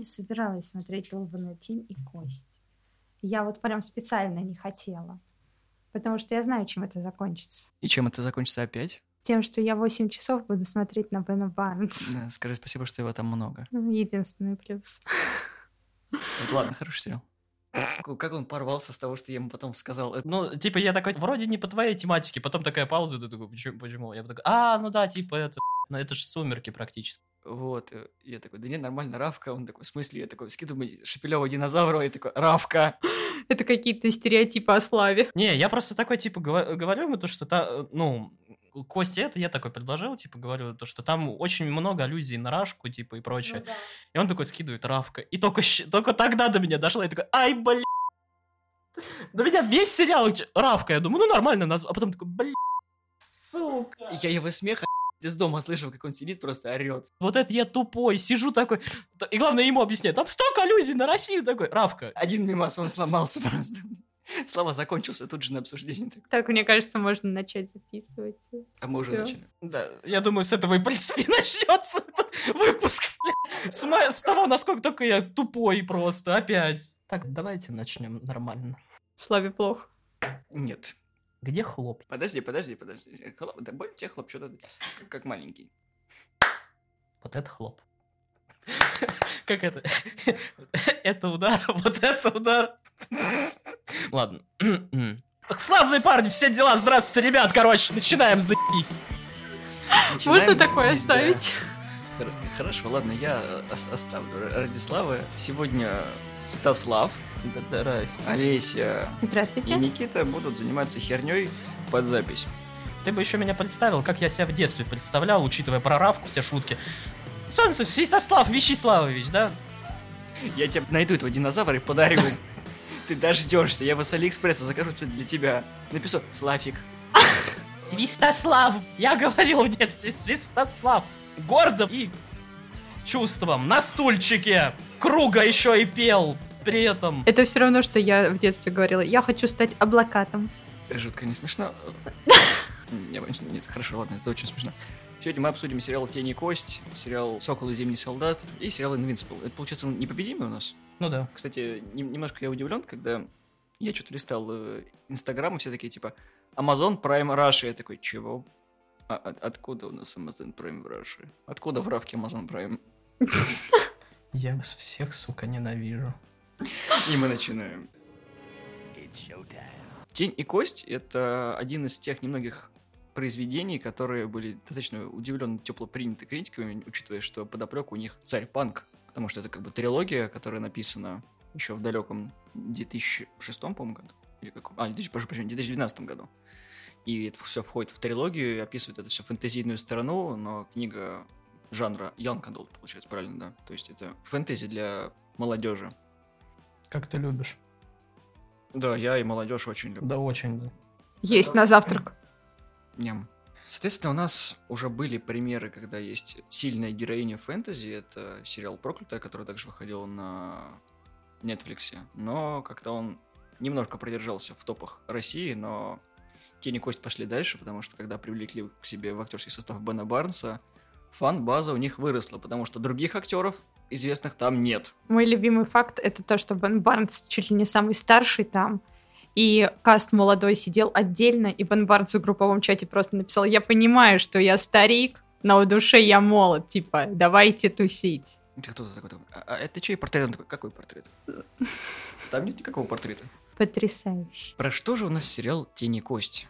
не собиралась смотреть долбанную тень и кость. Я вот прям специально не хотела. Потому что я знаю, чем это закончится. И чем это закончится опять? Тем, что я 8 часов буду смотреть на Бена Барнс. Да, скажи спасибо, что его там много. Единственный плюс. Вот ладно, хороший сериал. Как он порвался с того, что я ему потом сказал? Ну, типа, я такой, вроде не по твоей тематике, потом такая пауза, ты такой, почему? почему? Я такой, а, ну да, типа, это, ну это же сумерки практически. Вот, э, я такой, да нет, нормально, Равка. Он такой, в смысле? Я такой, скидываю Шепелева динозавра, и такой, Равка. Это какие-то стереотипы о славе. Не, я просто такой, типа, говорю ему то, что, та, э, ну, Кости это я такой предложил, типа, говорю, то, что там очень много аллюзий на Рашку, типа, и прочее. И он такой скидывает Равка. И только, только тогда до меня дошло, я такой, ай, блин. До меня весь сериал Равка, я думаю, ну нормально назвал. А потом такой, блин, сука. Я его смех из дома слышал, как он сидит, просто орет. Вот это я тупой, сижу такой. И главное ему объяснять, там столько аллюзий на Россию такой. Равка, Один мимас, он сломался просто. Слава закончился тут же на обсуждении. Так, Так, мне кажется, можно начать записывать. А мы уже Всё. начали. Да, я думаю, с этого и, в принципе, начнется этот выпуск. блядь. С, мо- с того, насколько только я тупой просто, опять. Так, давайте начнем нормально. Славе плохо. Нет. Где хлоп? Подожди, подожди, подожди. Хлоп, да боль тебе хлоп, что-то как, маленький. Вот это хлоп. Как это? Это удар, вот это удар. Ладно. Так, Славные парни, все дела. Здравствуйте, ребят. Короче, начинаем заебись. Можно такое оставить? Хор- Хорошо, ладно, я ос- оставлю Р- ради славы. Сегодня Стаслав, Здрасте. Олеся и Здравствуйте. Никита будут заниматься херней под запись. Ты бы еще меня представил, как я себя в детстве представлял, учитывая проравку, все шутки. Солнце, Святослав Вячеславович, да? Я тебе найду этого динозавра и подарю. Ты дождешься, я его с Алиэкспресса закажу для тебя. Напишу Славик. Свистослав! Я говорил в детстве, Свистослав! Гордо и с чувством, на стульчике! Круга еще и пел при этом. Это все равно, что я в детстве говорила. Я хочу стать облакатом. Жутко не смешно. Нет, хорошо, ладно, это очень смешно. Сегодня мы обсудим сериал «Тень и кость», сериал «Сокол и зимний солдат» и сериал «Invincible». Это, получается, он непобедимый у нас? Ну да. Кстати, нем- немножко я удивлен, когда я что-то листал э, Инстаграм, и все такие, типа, Amazon Prime Russia. Я такой, чего? А, от- откуда у нас Amazon Prime в Russia? Откуда в равке Amazon Prime? Я вас всех, сука, ненавижу. И мы начинаем. «Тень и кость» — это один из тех немногих произведений, которые были достаточно удивленно тепло приняты критиками, учитывая, что подоплека у них царь панк, потому что это как бы трилогия, которая написана еще в далеком 2006, по-моему, году. Или каком? А, 2000, прошу прощения, 2012 году. И это все входит в трилогию и описывает это все фэнтезийную сторону, но книга жанра Young Adult, получается, правильно, да? То есть это фэнтези для молодежи. Как ты любишь? Да, я и молодежь очень люблю. Да очень, да. Есть на завтрак. Ням. Соответственно, у нас уже были примеры, когда есть сильная героиня фэнтези. Это сериал «Проклятая», который также выходил на Netflix. Но как-то он немножко продержался в топах России, но Тень и Кость пошли дальше, потому что когда привлекли к себе в актерский состав Бена Барнса, фан-база у них выросла, потому что других актеров известных там нет. Мой любимый факт — это то, что Бен Барнс чуть ли не самый старший там, и каст молодой сидел отдельно, и Бен Барнс в групповом чате просто написал «Я понимаю, что я старик, но в душе я молод, типа, давайте тусить». Это кто-то такой, а, а это чей портрет? Он такой, какой портрет? Там нет никакого портрета. Потрясающе. Про что же у нас сериал «Тень и кость»?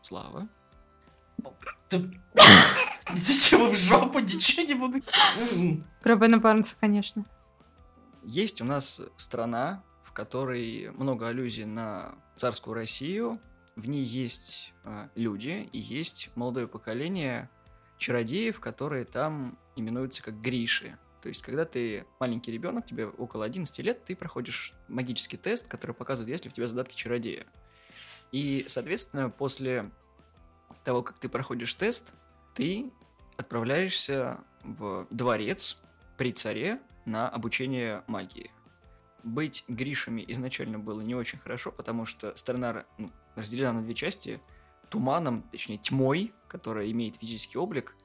Слава? Ничего в жопу, ничего не буду. Про Бена Барнса, конечно. Есть у нас страна, в которой много аллюзий на царскую Россию. В ней есть э, люди и есть молодое поколение чародеев, которые там именуются как Гриши. То есть, когда ты маленький ребенок, тебе около 11 лет, ты проходишь магический тест, который показывает, есть ли в тебе задатки чародея. И, соответственно, после того, как ты проходишь тест, ты отправляешься в дворец при царе на обучение магии. Быть Гришами изначально было не очень хорошо, потому что страна ну, разделена на две части. Туманом, точнее тьмой, которая имеет физический облик,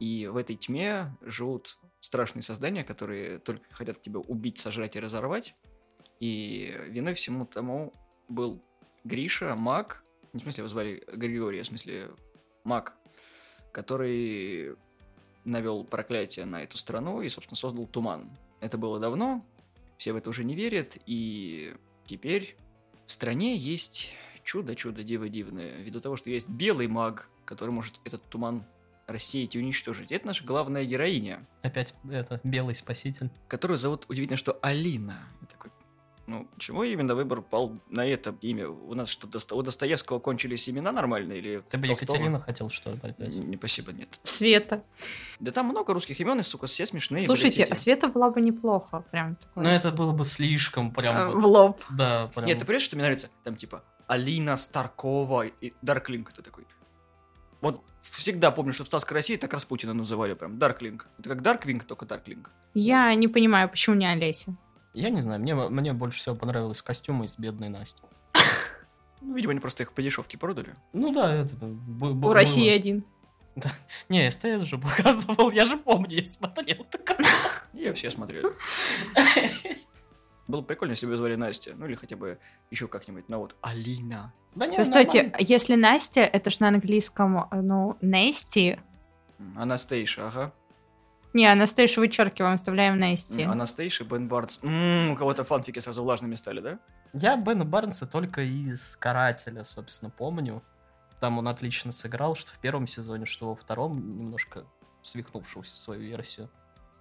и в этой тьме живут страшные создания, которые только хотят тебя убить, сожрать и разорвать. И виной всему тому был Гриша, маг, не в смысле его звали Григорий, а в смысле маг, который навел проклятие на эту страну и, собственно, создал туман. Это было давно, все в это уже не верят, и теперь в стране есть чудо-чудо диво дивное, ввиду того, что есть белый маг, который может этот туман рассеять и уничтожить. Это наша главная героиня. Опять это белый спаситель. Которую зовут, удивительно, что Алина. Я такой, ну, чего именно выбор пал на это имя? У нас что, у Достоевского кончились имена нормальные? Или Ты бы Толстого? Екатерина хотел что опять? Не, не, спасибо, нет. Света. Да там много русских имен, и, сука, все смешные. Слушайте, а Света была бы неплохо. Прям такой. Ну, это было бы слишком прям... э, вот- В лоб. Да, прям... Нет, ты понимаешь, что мне нравится? Там типа Алина Старкова и Дарклинг. Ты такой. Вот всегда помню, что в Стасской России так Распутина называли прям. Дарклинг. Это как Дарквинг, только Дарклинг. Я не понимаю, почему не Олеся. Я не знаю, мне, мне больше всего понравилось костюмы из бедной Насти. Ну, видимо, они просто их по дешевке продали. Ну да, это... У России было. один. Не, СТС же показывал, я же помню, я смотрел. так. И все смотрели. Было бы прикольно, если бы ее звали Настя. Ну, или хотя бы еще как-нибудь. Ну, вот Алина. Да не, Постойте, нормально. если Настя, это ж на английском, э, ну, Нести. М, Анастейша, ага. Не, Анастейшу вычеркиваем, вставляем Нести. М, Анастейша, Бен Бардс. М, у кого-то фанфики сразу влажными стали, да? Я Бена Барнса только из «Карателя», собственно, помню. Там он отлично сыграл, что в первом сезоне, что во втором, немножко свихнувшуюся свою версию.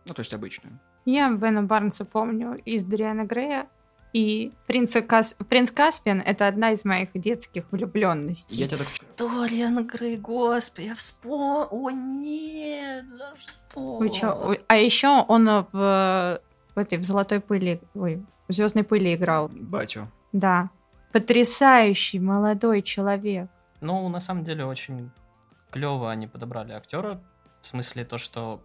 Ну, то есть обычную. Я Бена Барнса помню из Дориана Грея. И принца Кас... принц Каспиан — это одна из моих детских влюбленностей. Я тебя так... Дориан Грей, господи, я вспомнил. О, нет, за что? Вы чё? А еще он в, в этой в золотой пыли, ой, в звездной пыли играл. Батю. Да. Потрясающий молодой человек. Ну, на самом деле, очень клево они подобрали актера. В смысле, то, что...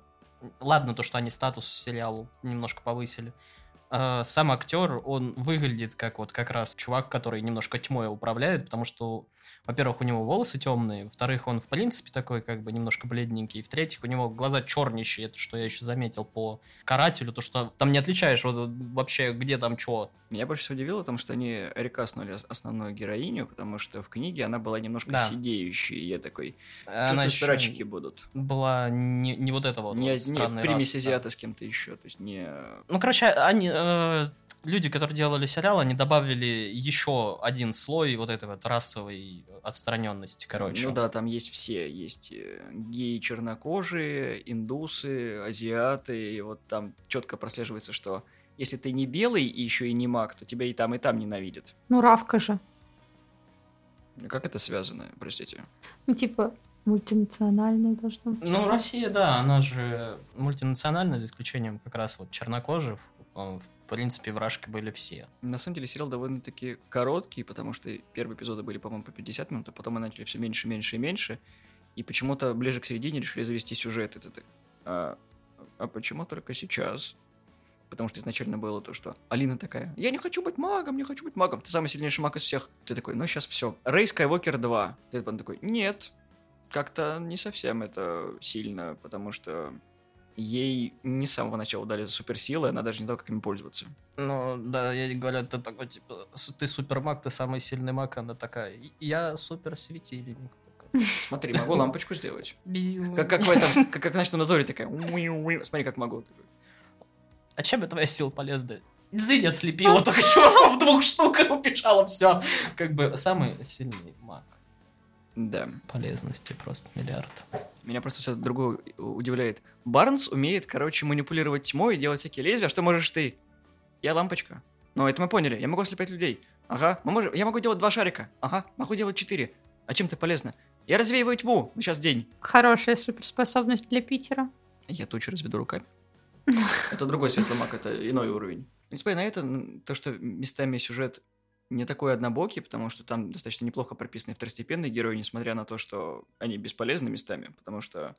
Ладно, то, что они статус сериалу немножко повысили. А, Сам актер, он выглядит как вот как раз чувак, который немножко тьмой управляет, потому что, во-первых, у него волосы темные, во-вторых, он в принципе такой как бы немножко бледненький, в-третьих, у него глаза чернищие, это что я еще заметил по карателю, то что там не отличаешь вот вообще где там что. Меня больше всего удивило, потому что они рекаснули ос- основную героиню, потому что в книге она была немножко Да. сидеющей, и я такой, Она ещё срачики будут. была не, не вот это вот, не, вот не примесь да. азиата с кем-то еще, то есть не... Ну, короче, они, э, люди, которые делали сериал, они добавили еще один слой вот этой вот расовой отстраненности, короче. Ну да, там есть все, есть э, геи чернокожие, индусы, азиаты, и вот там четко прослеживается, что если ты не белый и еще и не маг, то тебя и там, и там ненавидят. Ну, Равка же. Как это связано, простите? Ну, типа, мультинациональная должна быть. Ну, Россия, да, она же мультинациональная, за исключением как раз вот чернокожих. Э, В принципе, вражки были все. На самом деле сериал довольно-таки короткий, потому что первые эпизоды были, по-моему, по 50 минут, а потом мы начали все меньше, меньше и меньше, и почему-то ближе к середине решили завести сюжет. И а, а почему только сейчас? Потому что изначально было то, что Алина такая, я не хочу быть магом, не хочу быть магом, ты самый сильнейший маг из всех. Ты такой, ну сейчас все. Рэй Скайуокер 2. Ты такой, нет, как-то не совсем это сильно, потому что ей не с самого начала дали суперсилы, она даже не знала, как ими пользоваться. Ну, да, я говорю, ты такой, типа, ты супермаг, ты самый сильный маг, она такая, «И- я суперсветильник. Смотри, могу лампочку сделать. Как, как в этом, как, как в ночном надзоре такая. Смотри, как могу. А чем твоя сила полезна? Зынь отслепила, только чуваков двух штук и убежала, все. Как бы самый сильный маг. Да. Полезности просто миллиард. Меня просто все другое удивляет. Барнс умеет, короче, манипулировать тьмой и делать всякие лезвия. А что можешь ты? Я лампочка. Ну, это мы поняли. Я могу ослеплять людей. Ага. Мы можем... Я могу делать два шарика. Ага. Могу делать четыре. А чем ты полезна? Я развеиваю тьму. Ну, сейчас день. Хорошая суперспособность для Питера. Я тучи разведу руками. Это другой светлый маг, это иной уровень. Несмотря на это, то, что местами сюжет не такой однобокий, потому что там достаточно неплохо прописаны второстепенные герои, несмотря на то, что они бесполезны местами, потому что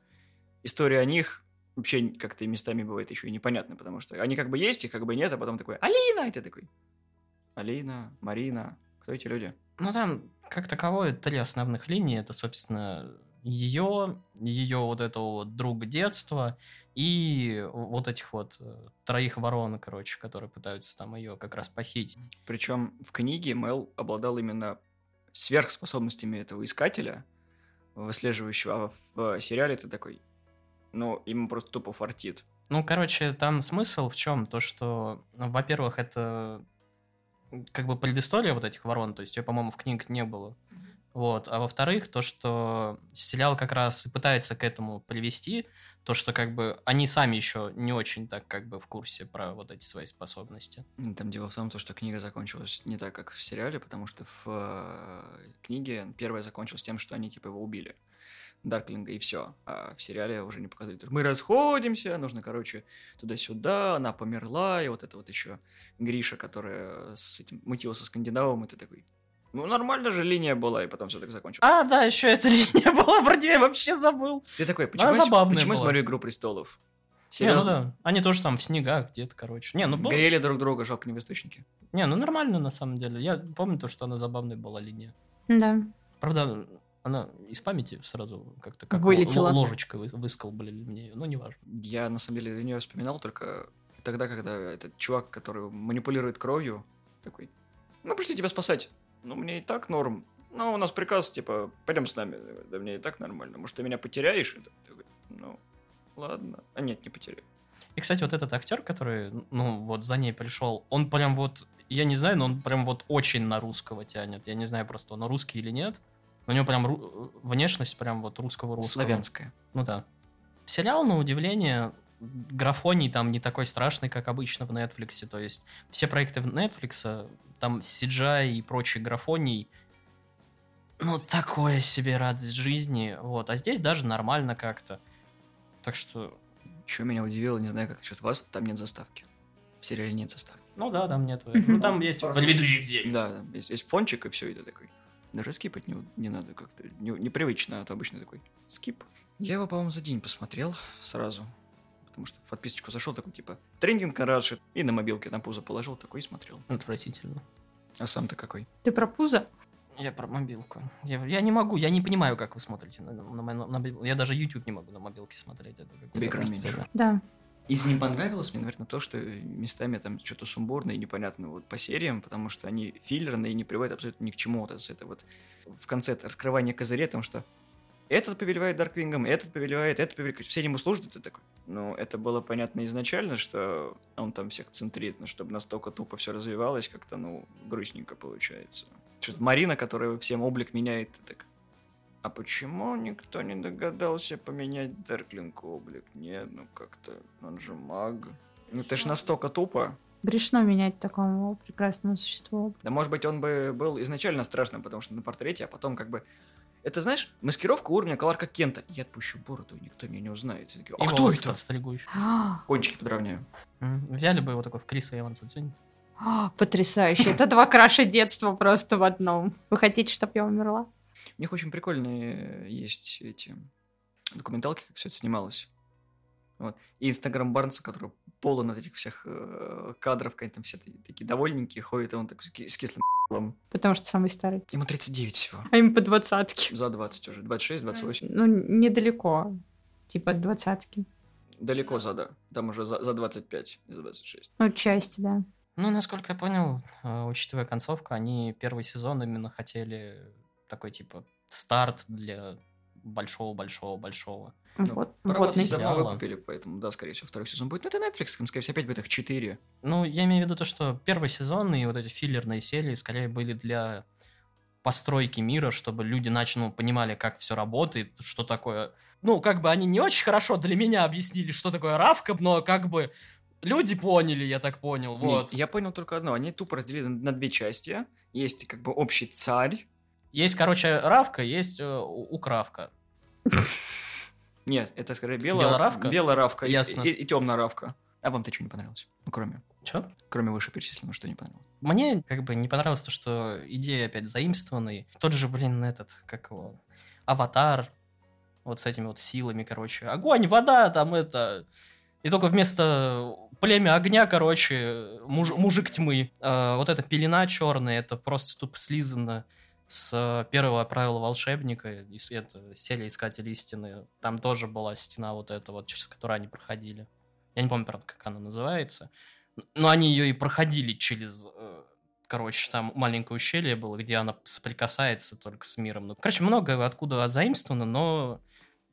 история о них вообще как-то местами бывает еще и непонятна, потому что они как бы есть, их как бы нет, а потом такой «Алина!» и ты такой «Алина, Марина, кто эти люди?» Ну, там, как таковое, три основных линии. Это, собственно, ее, ее вот этого вот друга детства и вот этих вот э, троих ворон, короче, которые пытаются там ее как раз похитить. Причем в книге Мел обладал именно сверхспособностями этого искателя, выслеживающего, а в сериале ты такой, ну, ему просто тупо фартит. Ну, короче, там смысл в чем? То, что, во-первых, это как бы предыстория вот этих ворон, то есть ее, по-моему, в книгах не было. Вот. А во-вторых, то, что сериал как раз и пытается к этому привести, то, что как бы они сами еще не очень так как бы в курсе про вот эти свои способности. Там дело в том, что книга закончилась не так, как в сериале, потому что в э, книге первая закончилась тем, что они типа его убили. Дарклинга, и все. А в сериале уже не показали. Мы расходимся, нужно, короче, туда-сюда, она померла, и вот это вот еще Гриша, которая с этим мутила со Скандинавом, и ты такой, ну, нормально же линия была, и потом все так закончилось. А, да, еще эта линия была, про нее я вообще забыл. Ты такой, почему, я, почему я смотрю «Игру престолов»? Серьезно? Не, ну да. Они тоже там в снегах где-то, короче. Не, ну, был... Грели друг друга, жалко не в источнике. Не, ну нормально на самом деле. Я помню то, что она забавная была линия. Да. Правда, она из памяти сразу как-то как Вылетела. ложечкой выскалбали мне ее, ну неважно. Я на самом деле нее вспоминал только тогда, когда этот чувак, который манипулирует кровью, такой, мы пришли тебя спасать. Ну, мне и так норм. Ну, у нас приказ, типа, пойдем с нами. Да мне и так нормально. Может, ты меня потеряешь? Ну, ладно. А нет, не потеряю. И, кстати, вот этот актер, который, ну, вот за ней пришел, он прям вот, я не знаю, но он прям вот очень на русского тянет. Я не знаю просто, он русский или нет. У него прям ру- внешность прям вот русского-русского. Славянская. Ну да. Сериал, на удивление, графоний там не такой страшный, как обычно в Netflix. То есть все проекты в Netflix, там CGI и прочий графоний, ну, такое себе радость жизни. Вот. А здесь даже нормально как-то. Так что... Еще меня удивило, не знаю, как насчет вас, там нет заставки. В сериале нет заставки. Ну да, там нет. Ну там есть ведущих здесь. Да, есть, есть фончик и все, и ты такой. Даже скипать не, не надо как-то. Не, непривычно, а то обычно такой скип. Я его, по-моему, за день посмотрел сразу. Потому что в подписочку зашел такой, типа, трендинг на Радше. И на мобилке на пузо положил, такой и смотрел. Отвратительно. А сам-то какой? Ты про пузо? Я про мобилку. Я, я не могу, я не понимаю, как вы смотрите на, на, на, на Я даже YouTube не могу на мобилке смотреть. Это Тебе экран меньше. Да. Из не понравилось мне, наверное, то, что местами там что-то сумбурно и непонятно вот по сериям, потому что они филлерные и не приводят абсолютно ни к чему. Вот это вот в конце раскрывания козырей, потому что этот повелевает Дарквингом, этот повелевает, этот повелевает, все ему служат, это такой. Ну, это было понятно изначально, что он там всех центрит, но чтобы настолько тупо все развивалось, как-то, ну, грустненько получается. Что-то Марина, которая всем облик меняет, так а почему никто не догадался поменять Дарклинг облик? Нет, ну как-то, он же маг. Ну это ж настолько тупо. Грешно менять такому прекрасному существу. Да может быть он бы был изначально страшным, потому что на портрете, а потом как бы... Это, знаешь, маскировка уровня Кларка Кента. Я отпущу бороду, и никто меня не узнает. Такие, а и кто это? подстригу еще. Кончики подровняю. Взяли бы его такой в Криса Эванса, Потрясающе. Это два краша детства просто в одном. Вы хотите, чтобы я умерла? У них очень прикольные есть эти документалки, как все это снималось. Вот. И Инстаграм Барнса, который полон от этих всех э, кадров, когда там все такие довольненькие ходят, и он такой с кислым Потому что самый старый. Ему 39 всего. А ему по двадцатке. За 20 уже. 26, 28. Ну, недалеко. Типа двадцатки. Далеко за, да. Там уже за, за 25, за 26. Ну, части, да. Ну, насколько я понял, э, учитывая концовку, они первый сезон именно хотели такой, типа, старт для большого-большого-большого. Ну, вот, вот давно выкупили, поэтому, да, скорее всего, второй сезон будет. Ну, это Netflix, скорее всего, опять будет их четыре. Ну, я имею в виду то, что первый сезон и вот эти филлерные серии скорее были для постройки мира, чтобы люди начали, ну, понимали, как все работает, что такое... Ну, как бы они не очень хорошо для меня объяснили, что такое равка, но как бы люди поняли, я так понял, вот. Я понял только одно, они тупо разделили на две части. Есть как бы общий царь, есть, короче, равка, есть э, укравка. Нет, это скорее белая, белая равка. Белая равка Ясно. и, и, и темная равка. А вам-то что не понравилось? Ну, кроме. Че? Кроме вышеперечисленного, что не понравилось? Мне как бы не понравилось то, что идея опять заимствованная. Тот же, блин, этот, как его, аватар, вот с этими вот силами, короче. Огонь, вода, там это... И только вместо племя огня, короче, муж, мужик тьмы. Э, вот эта пелена черная, это просто тупо слизано с первого правила волшебника, это серия Искатель истины, там тоже была стена вот эта вот, через которую они проходили. Я не помню, правда, как она называется. Но они ее и проходили через э, короче, там маленькое ущелье было, где она соприкасается только с миром. Ну, короче, многое откуда заимствовано, но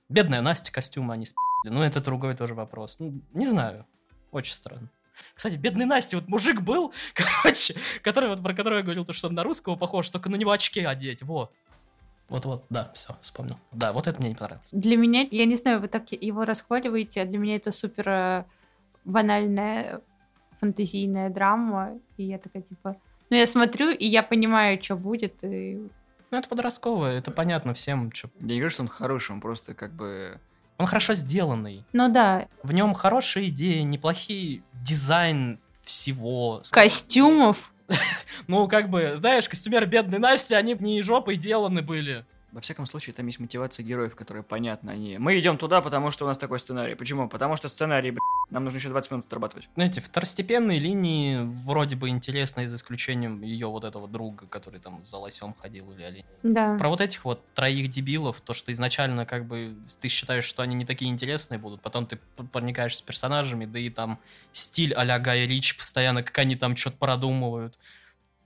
бедная Настя костюмы они спи***ли. Ну, это другой тоже вопрос. Ну, не знаю. Очень странно. Кстати, бедный Настя, вот мужик был, короче, который вот про которого я говорил, то, что он на русского похож, только на него очки одеть, вот. Вот-вот, да, все, вспомнил. Да, вот это мне не понравилось. Для меня, я не знаю, вы так его расхваливаете, а для меня это супер э, банальная фантазийная драма, и я такая, типа, ну, я смотрю, и я понимаю, что будет, и... Ну, это подростковое, это понятно всем. Чё... Я не говорю, что он хороший, он просто как бы... Он хорошо сделанный. Ну да. В нем хорошие идеи, неплохие дизайн всего. Костюмов. Ну, как бы, знаешь, костюмеры бедной Насти, они не жопой сделаны были. Во всяком случае, там есть мотивация героев, которая понятна. Они... Мы идем туда, потому что у нас такой сценарий. Почему? Потому что сценарий, блядь, нам нужно еще 20 минут отрабатывать. Знаете, второстепенные линии вроде бы интересные, за исключением ее вот этого друга, который там за лосем ходил или олень. Да. Про вот этих вот троих дебилов, то, что изначально как бы ты считаешь, что они не такие интересные будут, потом ты проникаешь с персонажами, да и там стиль а-ля Гая Рич постоянно, как они там что-то продумывают.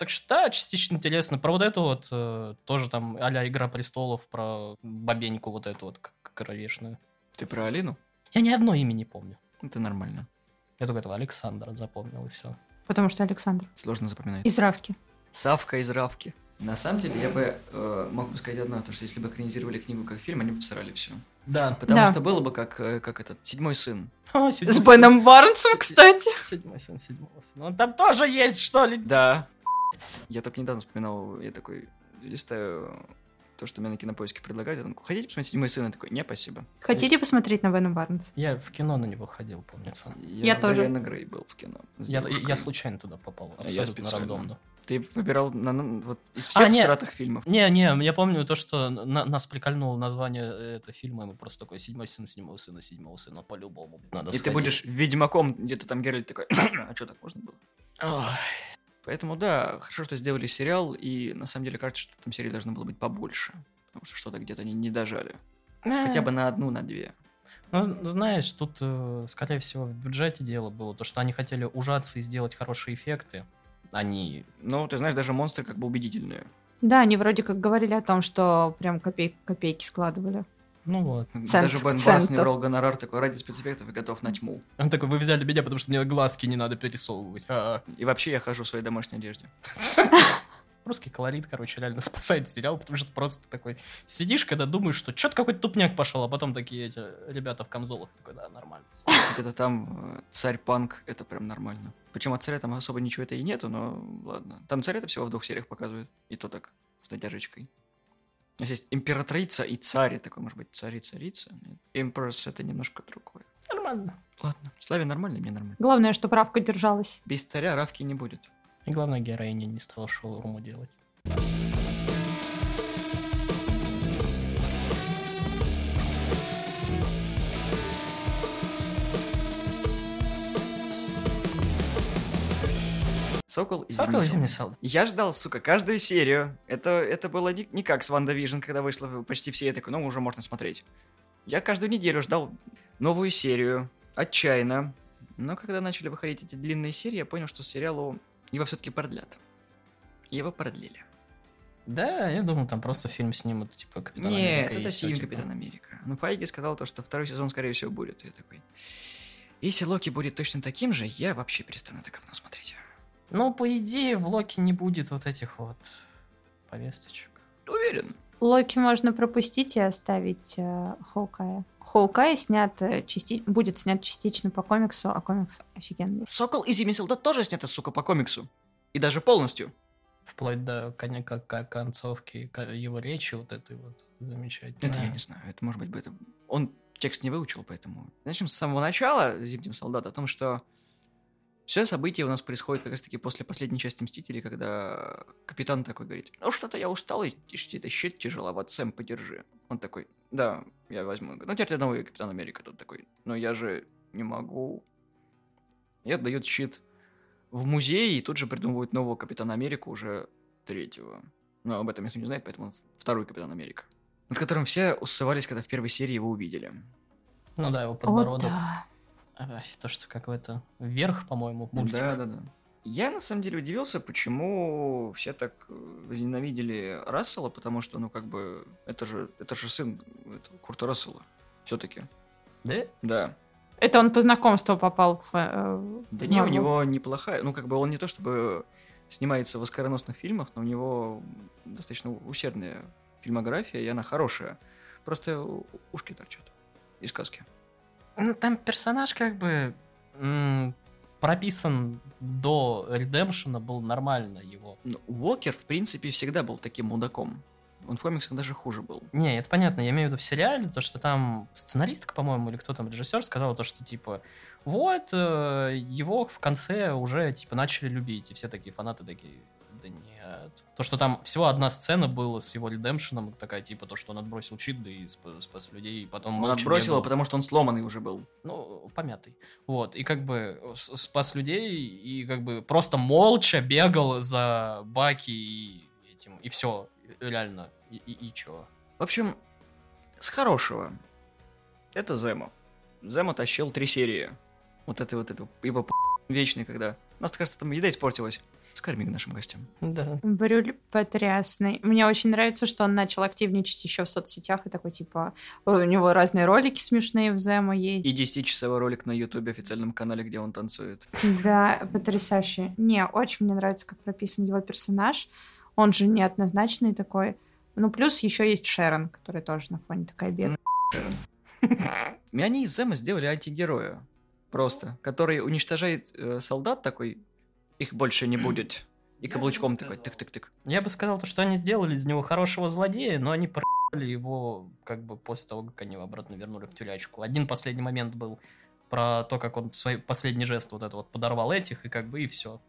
Так что да, частично интересно. Про вот эту вот э, тоже там а Игра престолов, про бабеньку вот эту вот кровешную. Ты про Алину? Я ни одно имя не помню. Это нормально. Я только этого Александра запомнил и все. Потому что Александр. Сложно запоминать. Из Равки. Савка из Равки. На самом деле, я бы э, мог бы сказать одно, то что если бы экранизировали книгу как фильм, они бы всрали все. Да. Потому Да. что было бы как, э, как этот седьмой сын. С седьмой Беном Барнсом, кстати. Седьмой сын, седьмого сына. Он там тоже есть, что ли? Да. Я только недавно вспоминал, я такой листаю то, что мне на кинопоиске предлагают. Я такой, хотите посмотреть седьмой сын? Я такой, не, спасибо. Хотите посмотреть на Бена Барнса? Я в кино на него ходил, помнится. Я в тоже. Дариана Грей был в кино. Я, я случайно туда попал, А я абсолютно специально. рандомно. Ты выбирал на, ну, вот, из всех нет. стратых фильмов. Не-не, я помню то, что на- нас прикольнуло название этого фильма, и мы просто такой седьмой сын, седьмого сына, седьмого сына, по-любому. Надо И ты сходить. будешь ведьмаком, где-то там Геральт такой, а что так можно было? Ой. Поэтому да, хорошо, что сделали сериал, и на самом деле кажется, что там серии должно было быть побольше. Потому что что-то где-то они не дожали. Хотя бы на одну, на две. Ну, знаешь, тут, э, скорее всего, в бюджете дело было, то, что они хотели ужаться и сделать хорошие эффекты. Они... Ну, ты знаешь, даже монстры как бы убедительные. Да, они вроде как говорили о том, что прям копей- копейки складывали. Ну вот. Цент даже Бен Барс не брал гонорар такой ради спецэффектов и готов на тьму. Он такой, вы взяли меня, потому что мне глазки не надо пересовывать. А-а. И вообще я хожу в своей домашней одежде. Русский колорит, короче, реально спасает сериал, потому что просто такой сидишь, когда думаешь, что что-то какой-то тупняк пошел, а потом такие эти ребята в камзолах, такой, да, нормально. Где-то там э, царь-панк, это прям нормально. Причем от царя там особо ничего это и нету, но ладно. Там царя-то всего в двух сериях показывают. И то так, с натяжечкой. У нас есть императрица и царь. Такой, может быть, царь и царица. Empress это немножко другое. Нормально. Ладно. Славе нормально, мне нормально. Главное, что правка держалась. Без царя Равки не будет. И главное, героиня не стала шоуруму делать. Сокол и Сокол и Зимний солдат. Я ждал, сука, каждую серию. Это, это было не, не как с WandaVision, когда вышло почти все, я такой, ну, уже можно смотреть. Я каждую неделю ждал новую серию. Отчаянно. Но когда начали выходить эти длинные серии, я понял, что сериалу его все-таки продлят. Его продлили. Да, я думал, там просто фильм снимут, типа, Капитан Нет, Америка и это фильм типа. Капитан Америка. Ну, Файги сказал то, что второй сезон, скорее всего, будет. Я такой... Если Локи будет точно таким же, я вообще перестану это говно смотреть. Ну, по идее, в Локи не будет вот этих вот повесточек. Уверен. Локи можно пропустить и оставить э, Хоукая. Хоукай снят э, части- будет снят частично по комиксу, а комикс офигенный. Сокол и Зимний солдат тоже снято, сука, по комиксу. И даже полностью. Вплоть до коня, как, как концовки ко- его речи вот этой вот замечательной. Это я не знаю. Это может быть бы это... Он текст не выучил, поэтому... Начнем с самого начала Зимнего солдата о том, что все события у нас происходят как раз таки после последней части Мстителей, когда капитан такой говорит, ну что-то я устал, и и это щит тяжеловат, Сэм, подержи. Он такой, да, я возьму. Ну теперь ты новый Капитан Америка. Тут такой, но я же не могу. И отдает щит в музей, и тут же придумывают нового Капитана Америку, уже третьего. Но об этом никто не знает, поэтому он второй Капитан Америка. Над которым все усывались, когда в первой серии его увидели. Ну да, его О, подбородок. да. То, что какой-то вверх, по-моему, мультик. Да, да, да. Я на самом деле удивился, почему все так возненавидели Рассела, потому что, ну, как бы, это же, это же сын этого Курта Рассела. Все-таки. Да? Да. Это он по знакомству попал в... э, Да в не, у него неплохая, ну, как бы он не то чтобы снимается в оскароносных фильмах, но у него достаточно усердная фильмография, и она хорошая. Просто ушки торчат из сказки. Ну, там персонаж как бы м, прописан до Редемпшена, был нормально его. Ну, Уокер, в принципе, всегда был таким мудаком. Он в комиксах даже хуже был. Не, это понятно, я имею в виду в сериале, то, что там сценаристка, по-моему, или кто там, режиссер, сказал то, что, типа, вот, э, его в конце уже, типа, начали любить, и все такие фанаты такие, да нет. То, что там всего одна сцена была с его редемпшеном, такая, типа, то, что он отбросил щит, да и сп- спас людей, и потом Он отбросил, бегал. потому что он сломанный уже был. ну, помятый. Вот, и как бы спас людей, и как бы просто молча бегал за Баки и этим, и все, реально, и, и, и чё. В общем, с хорошего. Это Зема. Зема тащил три серии. Вот это вот это его вечный, когда... У нас, кажется, там еда испортилась. Скорми нашим гостям. Да. Брюль потрясный. Мне очень нравится, что он начал активничать еще в соцсетях и такой, типа, у него разные ролики смешные в Зема есть. И 10-часовой ролик на ютубе официальном канале, где он танцует. Да, потрясающе. Не, очень мне нравится, как прописан его персонаж. Он же неоднозначный такой. Ну, плюс еще есть Шерон, который тоже на фоне такая бедная. И они из Зема сделали антигероя. Просто. Который уничтожает э, солдат такой, их больше не будет. И каблучком такой тык-тык-тык. Я бы сказал, то, что они сделали из него хорошего злодея, но они про***ли его как бы после того, как они его обратно вернули в тюрячку. Один последний момент был про то, как он свой последний жест вот это вот подорвал этих, и как бы и все.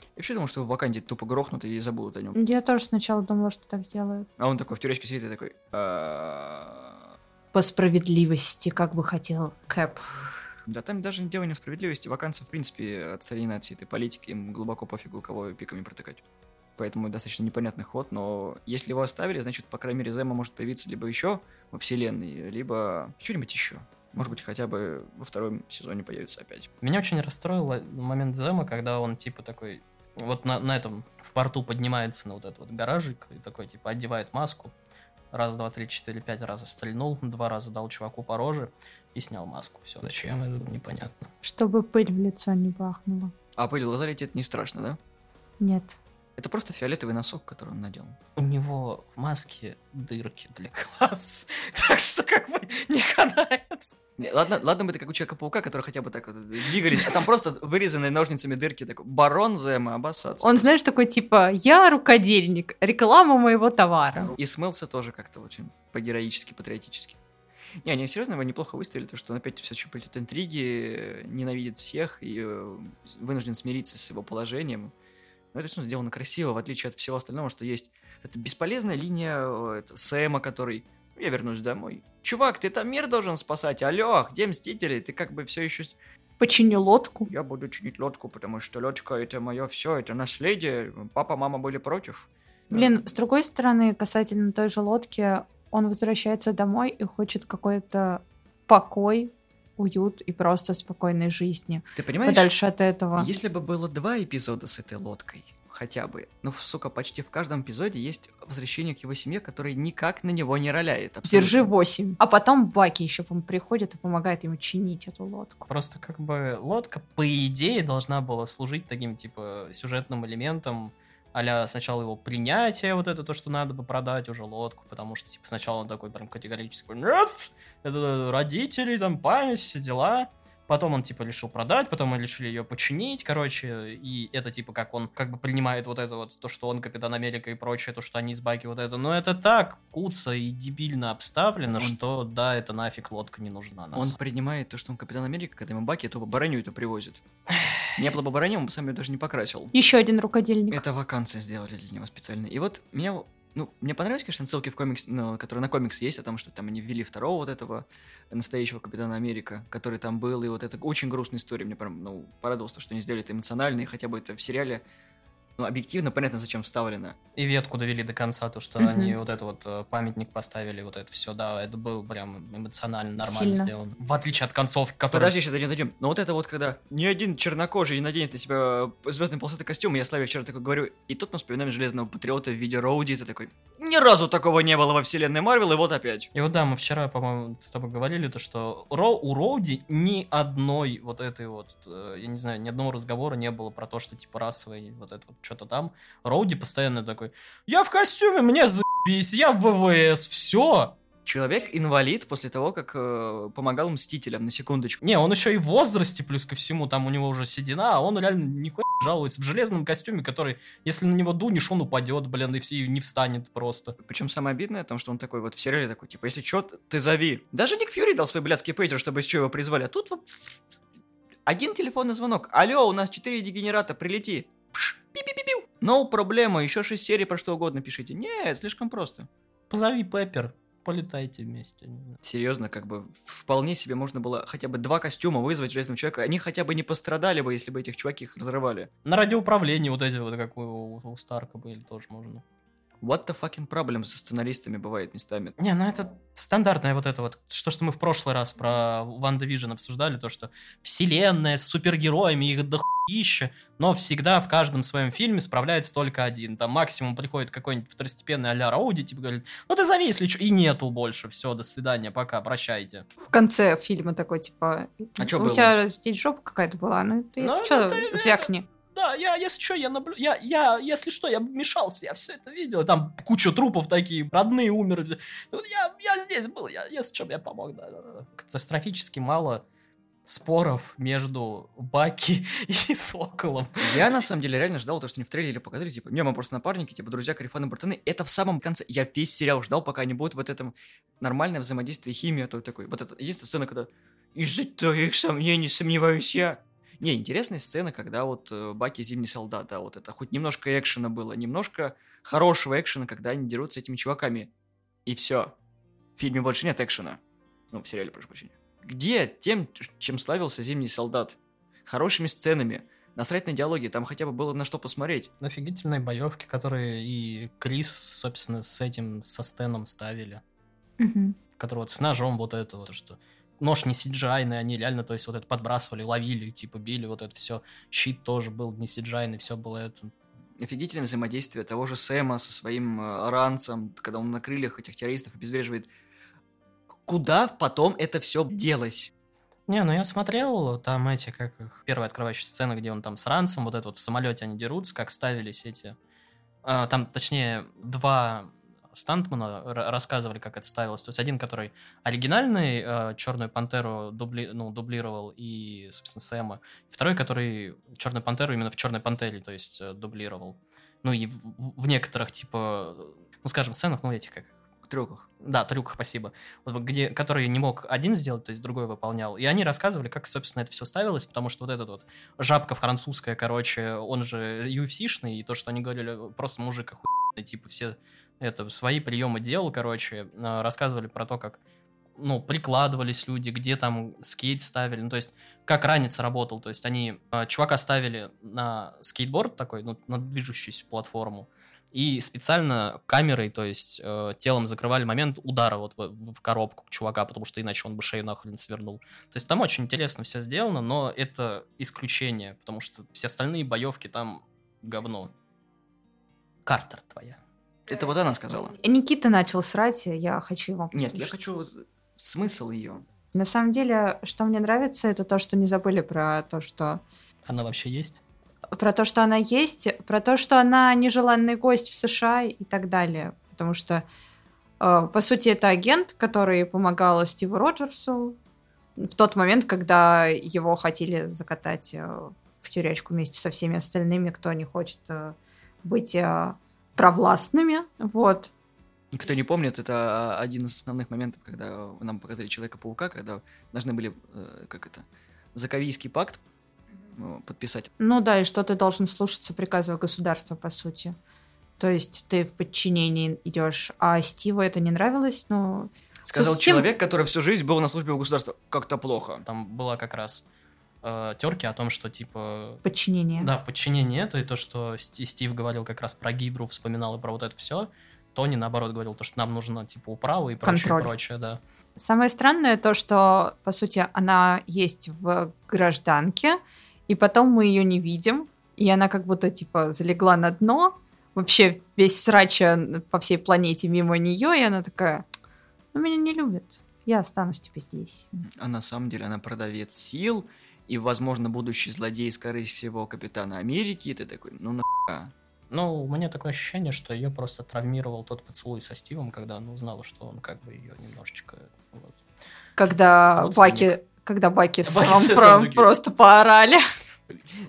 Я вообще думал, что в Ваканде тупо грохнут и забудут о нем. Я тоже сначала думала, что так сделают. А он такой в тюрячке сидит и такой... «А, По справедливости, как бы хотел Кэп. Да там даже дело не в справедливости. Ваканцы, в принципе, отстранены от всей этой политики. Им глубоко пофигу, кого пиками протыкать. Поэтому достаточно непонятный ход, но если его оставили, значит, по крайней мере, Зема может появиться либо еще во вселенной, либо что-нибудь еще. Может быть, хотя бы во втором сезоне появится опять. Меня очень расстроил момент Зема, когда он типа такой вот на, на этом в порту поднимается на вот этот вот гаражик и такой типа одевает маску. Раз, два, три, четыре, пять раз стрельнул, два раза дал чуваку по роже и снял маску. Все, зачем, это непонятно. Чтобы пыль в лицо не бахнула. А пыль в глаза летит не страшно, да? Нет. Это просто фиолетовый носок, который он надел. У него в маске дырки для глаз, так что как бы не канается. Ладно, ладно бы ты как у Человека-паука, который хотя бы так вот двигались, а там просто вырезанные ножницами дырки, такой, барон Зема, обоссаться. Он, знаешь, такой типа, я рукодельник, реклама моего товара. И смылся тоже как-то очень по-героически, патриотически. Не, они серьезно его неплохо выставили, то что он опять все еще плетет интриги, ненавидит всех и э, вынужден смириться с его положением. Но это все сделано красиво, в отличие от всего остального, что есть. Это бесполезная линия э, это, Сэма, который я вернусь домой. Чувак, ты там мир должен спасать. Алло, где Мстители? Ты как бы все еще... Починю лодку. Я буду чинить лодку, потому что лодка это мое все, это наследие. Папа, мама были против. Блин, с другой стороны, касательно той же лодки, он возвращается домой и хочет какой-то покой, уют и просто спокойной жизни. Ты понимаешь? Подальше от этого. Если бы было два эпизода с этой лодкой, хотя бы, ну, сука, почти в каждом эпизоде есть возвращение к его семье, которое никак на него не роляет. абсолютно. Держи 8. А потом Баки еще по-моему, приходит и помогает ему чинить эту лодку. Просто как бы лодка, по идее, должна была служить таким, типа, сюжетным элементом, а сначала его принятие, вот это то, что надо бы продать уже лодку, потому что, типа, сначала он такой прям категорически, нет, это родители, там, память, все дела. Потом он, типа, решил продать, потом мы решили ее починить, короче, и это, типа, как он, как бы, принимает вот это вот, то, что он Капитан Америка и прочее, то, что они с Баки вот это, но это так куца и дебильно обставлено, Он- что, да, это нафиг лодка не нужна нас. Он принимает то, что он Капитан Америка, когда ему Баки, то бараню это привозит. Не было бы бараню, он бы сам ее даже не покрасил. Еще один рукодельник. Это вакансии сделали для него специально. И вот меня, ну, мне понравились, конечно, ссылки в комикс, ну, которые на комикс есть, о том, что там они ввели второго вот этого настоящего Капитана Америка, который там был, и вот это очень грустная история. Мне прям, ну, порадовалось, то, что они сделали это эмоционально, и хотя бы это в сериале ну, объективно понятно, зачем вставлено. И ветку довели до конца, то, что они вот это вот э, памятник поставили, вот это все, да, это был прям эмоционально нормально Сильно. сделано. В отличие от концовки, которая... Подожди, сейчас дойдем, дойдем. Но вот это вот, когда ни один чернокожий не наденет на себя звездный полосатый костюм, я Славе вчера такой говорю, и тут мы вспоминаем Железного Патриота в виде Роуди, ты такой, ни разу такого не было во вселенной Марвел, и вот опять. И вот да, мы вчера, по-моему, с тобой говорили, то, что Ро- у Роуди ни одной вот этой вот, э, я не знаю, ни одного разговора не было про то, что типа расовый вот это вот что-то там. Роуди постоянно такой, я в костюме, мне заебись, я в ВВС, все. Человек-инвалид после того, как э, помогал Мстителям, на секундочку. Не, он еще и в возрасте, плюс ко всему, там у него уже седина, а он реально нихуя не жалуется. В железном костюме, который, если на него дунешь, он упадет, блин, и все, и не встанет просто. Причем самое обидное, том, что он такой вот в сериале такой, типа, если чё, ты зови. Даже Ник Фьюри дал свой блядский пейджер, чтобы из чего его призвали, а тут один телефонный звонок. Алло, у нас четыре дегенерата, прилети. Пи-пи-пи-пиу. No проблема, еще шесть серий про что угодно пишите. Нет, слишком просто. Позови Пеппер, полетайте вместе. Серьезно, как бы вполне себе можно было хотя бы два костюма вызвать Железного Человека. Они хотя бы не пострадали бы, если бы этих чуваки их разрывали. На радиоуправлении вот эти вот, как у, у Старка были, тоже можно. What the fucking problem со сценаристами бывает местами. Не, ну это стандартное вот это вот, что, что мы в прошлый раз про WandaVision обсуждали, то, что вселенная с супергероями, их дохуища, но всегда в каждом своем фильме справляется только один. Там максимум приходит какой-нибудь второстепенный а-ля Роуди, типа говорит, ну ты зови, если что, и нету больше, все, до свидания, пока, прощайте. В конце фильма такой, типа, А у было? тебя здесь жопа какая-то была, ну, ты, если Ну, что, ну, ты- звякни. Да, я, если что, я наблю... Я, я, если что, я вмешался, я все это видел. Там куча трупов такие, родные умерли. Я, я здесь был, я, если что, я помог, да, да, да. Катастрофически мало споров между Баки и Соколом. Я на самом деле реально ждал то, что они в трейлере показали, типа, не, мы просто напарники, типа, друзья, карифаны, братаны. Это в самом конце. Я весь сериал ждал, пока они будут вот этом нормальное взаимодействие, химия, то такой. Вот это единственная сцена, когда из-за твоих сомнений сомневаюсь я. Не, интересная сцена, когда вот э, Баки зимний солдат, да, вот это хоть немножко экшена было, немножко хорошего экшена, когда они дерутся с этими чуваками. И все. В фильме больше нет экшена. Ну, в сериале, прошу прощения. Где тем, чем славился зимний солдат? Хорошими сценами, Насрать на диалоги, там хотя бы было на что посмотреть. Офигительные боевки, которые и Крис, собственно, с этим, со Стеном ставили. Мгм. Который вот с ножом вот это вот, что нож не сиджайный, они реально, то есть вот это подбрасывали, ловили, типа били, вот это все. Щит тоже был не сиджайный, все было это. Офигительное взаимодействие того же Сэма со своим э, ранцем, когда он на крыльях этих террористов обезвреживает. Куда потом это все делось? Не, ну я смотрел, там эти, как их, первая открывающая сцена, где он там с ранцем, вот это вот в самолете они дерутся, как ставились эти... а, там, точнее, два стантмана ра- рассказывали, как это ставилось. То есть один, который оригинальный э, Черную Пантеру дубли, ну, дублировал и, собственно, Сэма. Второй, который Черную Пантеру именно в Черной Пантере, то есть, э, дублировал. Ну и в, в- некоторых, типа, ну, скажем, сценах, ну, этих как трюках. да, трюк, спасибо. Вот где, который не мог один сделать, то есть другой выполнял. И они рассказывали, как, собственно, это все ставилось, потому что вот этот вот жабка французская, короче, он же UFC-шный, и то, что они говорили, просто мужик охуенный, типа все это свои приемы делал, короче, э, рассказывали про то, как ну, прикладывались люди, где там скейт ставили, ну, то есть, как ранец работал, то есть, они э, чувака ставили на скейтборд такой, ну, на движущуюся платформу, и специально камерой, то есть э, телом закрывали момент удара вот в, в коробку чувака, потому что иначе он бы шею нахрен свернул. То есть там очень интересно все сделано, но это исключение, потому что все остальные боевки там говно. Картер твоя. Это вот она сказала. Никита начал срать, я хочу его Нет, я послушать. хочу смысл ее. На самом деле, что мне нравится, это то, что не забыли про то, что Она вообще есть? про то, что она есть, про то, что она нежеланный гость в США и так далее. Потому что, э, по сути, это агент, который помогал Стиву Роджерсу в тот момент, когда его хотели закатать э, в тюрячку вместе со всеми остальными, кто не хочет э, быть э, провластными. Вот. Кто не помнит, это один из основных моментов, когда нам показали Человека-паука, когда должны были, э, как это, Заковийский пакт э, подписать. Ну да, и что ты должен слушаться приказов государства, по сути. То есть ты в подчинении идешь, а Стиву это не нравилось, ну... Сказал Совсем- человек, который всю жизнь был на службе у государства. Как-то плохо. Там была как раз э, терки о том, что типа... Подчинение. Да, подчинение это, и то, что Сти- Стив говорил как раз про Гидру, вспоминал и про вот это все. Тони, наоборот, говорил то, что нам нужно, типа, управа и прочее, Контроль. прочее, да. Самое странное то, что, по сути, она есть в гражданке, и потом мы ее не видим, и она как будто, типа, залегла на дно, вообще весь срача по всей планете мимо нее, и она такая, ну, меня не любят, я останусь, типа, здесь. А на самом деле она продавец сил, и, возможно, будущий злодей, скорее всего, Капитана Америки, и ты такой, ну нахуя. Ну, у меня такое ощущение, что ее просто травмировал тот поцелуй со Стивом, когда она узнала, что он как бы ее немножечко... вот. Когда Родственник. Баки, когда Баки с Баки с Ампром Сандуки. просто поорали.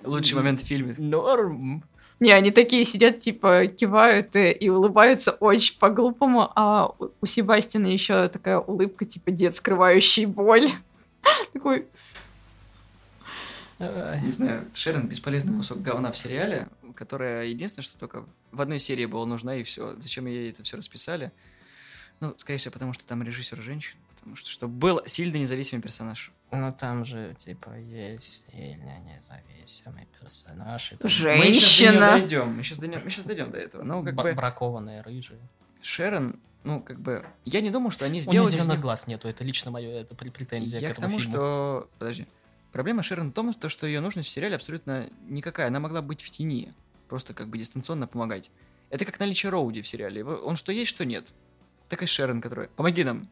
Лучший момент в фильме. Норм. Не, они такие сидят, типа, кивают и, и улыбаются очень по-глупому, а у, у Себастина еще такая улыбка, типа, дед, скрывающий боль. Такой. Не знаю, Шерон бесполезный кусок говна в сериале, которая единственное, что только в одной серии была нужна, и все. Зачем ей это все расписали? Ну, скорее всего, потому что там режиссер женщина. Потому что, чтобы был сильно независимый персонаж. Ну, там же, типа, есть сильно независимый персонаж. и там Мы сейчас до женщина. дойдем. Мы сейчас дойдем, мы сейчас дойдем до этого. Ну, как бра- бы бракованные рыжие. Шерон, ну, как бы, я не думал, что они У нее зеленых них- глаз нету, это лично мое, это пр- претензия Я к к этому тому, фильму. что... Подожди. Проблема Шерон в том, то, что ее нужность в сериале абсолютно никакая. Она могла быть в тени. Просто как бы дистанционно помогать. Это как наличие Роуди в сериале. Он что есть, что нет. Так и Шерон, которая... Помоги нам.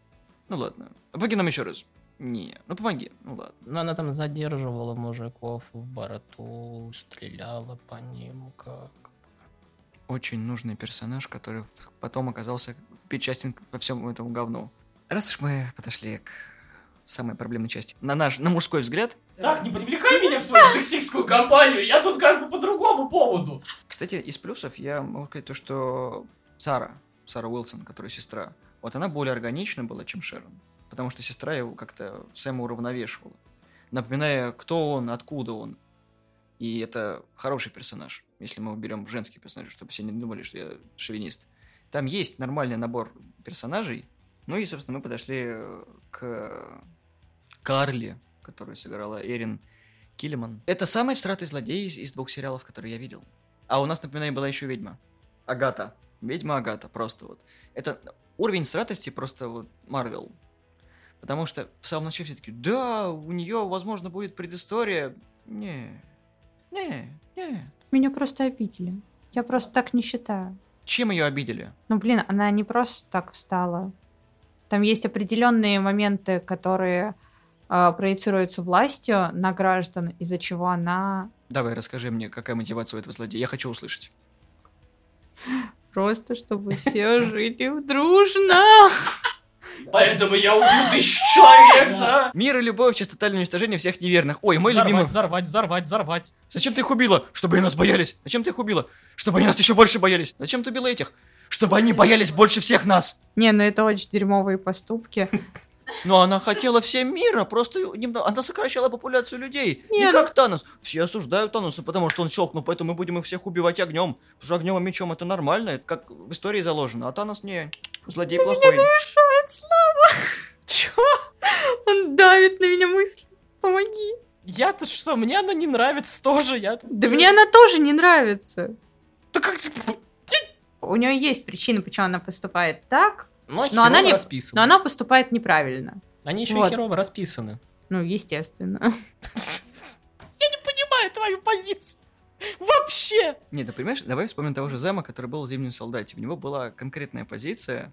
Ну ладно. Помоги нам еще раз. Не, ну помоги. Ну ладно. Но она там задерживала мужиков в борту, стреляла по ним, как... Очень нужный персонаж, который потом оказался причастен во всем этому говну. Раз уж мы подошли к самой проблемной части. На наш, на мужской взгляд, Так, не привлекай меня в свою сексистскую компанию, я тут как бы по другому поводу. Кстати, из плюсов я могу сказать то, что Сара, Сара Уилсон, которая сестра, вот она более органична была, чем Шерон. Потому что сестра его как-то Сэма уравновешивала. Напоминая, кто он, откуда он. И это хороший персонаж, если мы уберем женских персонажей, чтобы все не думали, что я шовинист. Там есть нормальный набор персонажей. Ну и, собственно, мы подошли к Карли, которую сыграла Эрин Киллиман. Это самый всратый злодей из, из двух сериалов, которые я видел. А у нас, напоминаю, была еще ведьма. Агата. Ведьма Агата, просто вот. Это уровень сратости просто вот Марвел. Потому что в самом начале все таки да, у нее, возможно, будет предыстория. Не, не, не. Меня просто обидели. Я просто так не считаю. Чем ее обидели? Ну, блин, она не просто так встала. Там есть определенные моменты, которые а, проецируются властью на граждан, из-за чего она Давай, расскажи мне, какая мотивация у этого злодея. Я хочу услышать. просто, чтобы все жили дружно. Поэтому я убью тысячу человек, да? Мир и любовь через тотальное уничтожение всех неверных. Ой, мой любимый... Взорвать, взорвать, взорвать, взорвать. Зачем ты их убила? Чтобы они нас боялись. Зачем ты их убила? Чтобы они нас еще больше боялись. Зачем ты убила этих? Чтобы они боялись больше всех нас. Не, ну это очень дерьмовые поступки. Но она хотела всем мира, просто немного... Она сокращала популяцию людей. Не, Не, как Танос. Все осуждают Таноса, потому что он щелкнул, поэтому мы будем их всех убивать огнем. Потому что огнем и мечом это нормально, это как в истории заложено. А Танос не... Злодей плохой. Решает слава. Чё? Он давит на меня мысли. Помоги. Я-то что, мне она не нравится тоже, я... Да мне она тоже не нравится. Да как... У нее есть причины, почему она поступает так, Но, Но она не- расписаны. но она поступает неправильно. Они еще Вот. и херово расписаны. Ну, естественно. Я не понимаю твою позицию. Вообще. Не, ты понимаешь, давай вспомним того же Зема, который был в Зимнем Солдате. У него была конкретная позиция,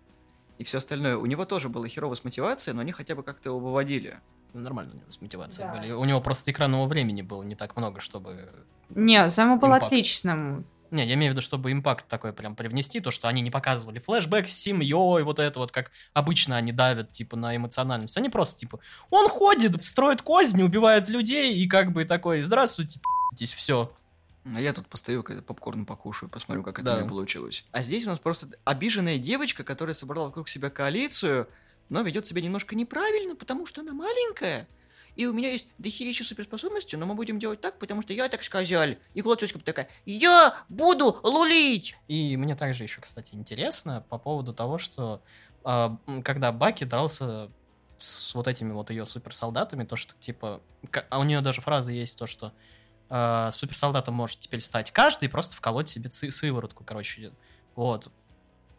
и все остальное. У него тоже было херово с мотивацией, но они хотя бы как-то его выводили. Ну, Нормально у него с мотивацией Да. были. У него просто экранного времени было не так много, чтобы... Не, Зама был отличным. Не, я имею в виду, чтобы импакт такой прям привнести, то, что они не показывали флешбэк с семьей, вот это вот, как обычно они давят, типа, на эмоциональность. Они просто, типа, он ходит, строит козни, убивает людей, и как бы такой, здравствуйте, здесь все. А я тут постою, когда попкорн покушаю, посмотрю, как это Да. у меня получилось. А здесь у нас просто обиженная девочка, которая собрала вокруг себя коалицию, но ведет себя немножко неправильно, потому что она маленькая. И у меня есть дохерища суперспособности, но мы будем делать так, потому что я так сказал. И Клоточка такая, я буду лулить! И мне также еще, кстати, интересно по поводу того, что м, когда Баки дрался с вот этими вот ее суперсолдатами, то, что, типа, а у нее даже фраза есть, то, что э, суперсолдатом может теперь стать каждый и просто вколоть себе цы- сыворотку, короче. Вот.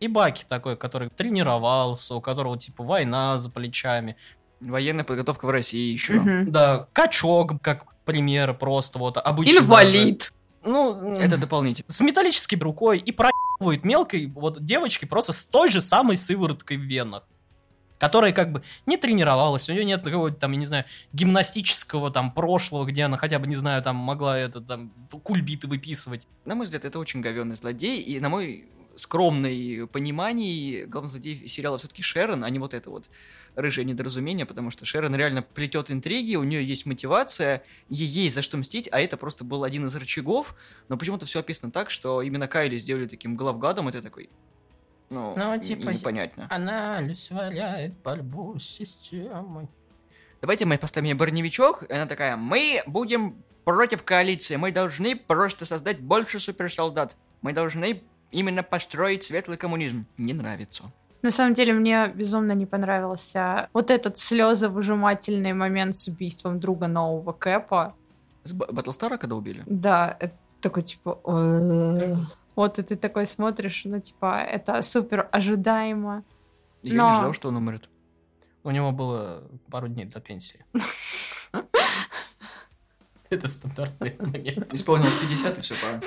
И Баки такой, который тренировался, у которого, типа, война за плечами. Военная подготовка в России еще. Мгм. Да, качок, как пример, просто вот обычный. Инвалид. даже. Ну, Это дополнительно. с металлической рукой и проебывает мелкой вот девочки просто с той же самой сывороткой в венах. Которая как бы не тренировалась, у нее нет какого-то там, я не знаю, гимнастического там прошлого, где она хотя бы, не знаю, там могла это там кульбиты выписывать. На мой взгляд, это очень говенный злодей, и на мой скромный понимании главный злодей сериала все-таки Шерон, а не вот это вот рыжее недоразумение, потому что Шерон реально плетет интриги, у нее есть мотивация, ей есть за что мстить, а это просто был один из рычагов, но почему-то все описано так, что именно Кайли сделали таким главгадом, и ты такой, ну, Ну, н- типа, непонятно. Она олицетворяет борьбу с системой. Давайте мы поставим ей броневичок, и она такая, мы будем против коалиции, мы должны просто создать больше суперсолдат, мы должны именно построить светлый коммунизм. Не нравится. На самом деле мне безумно не понравился вот этот слезовыжимательный момент с убийством друга нового Кэпа. С Батлстара когда убили? Да, это такой типа... Вот и ты такой смотришь, ну типа это супер ожидаемо. Я Но- не ждал, что он умрет. У него было пару дней до пенсии. Это стандартный момент. Исполнилось 50 и все, пора.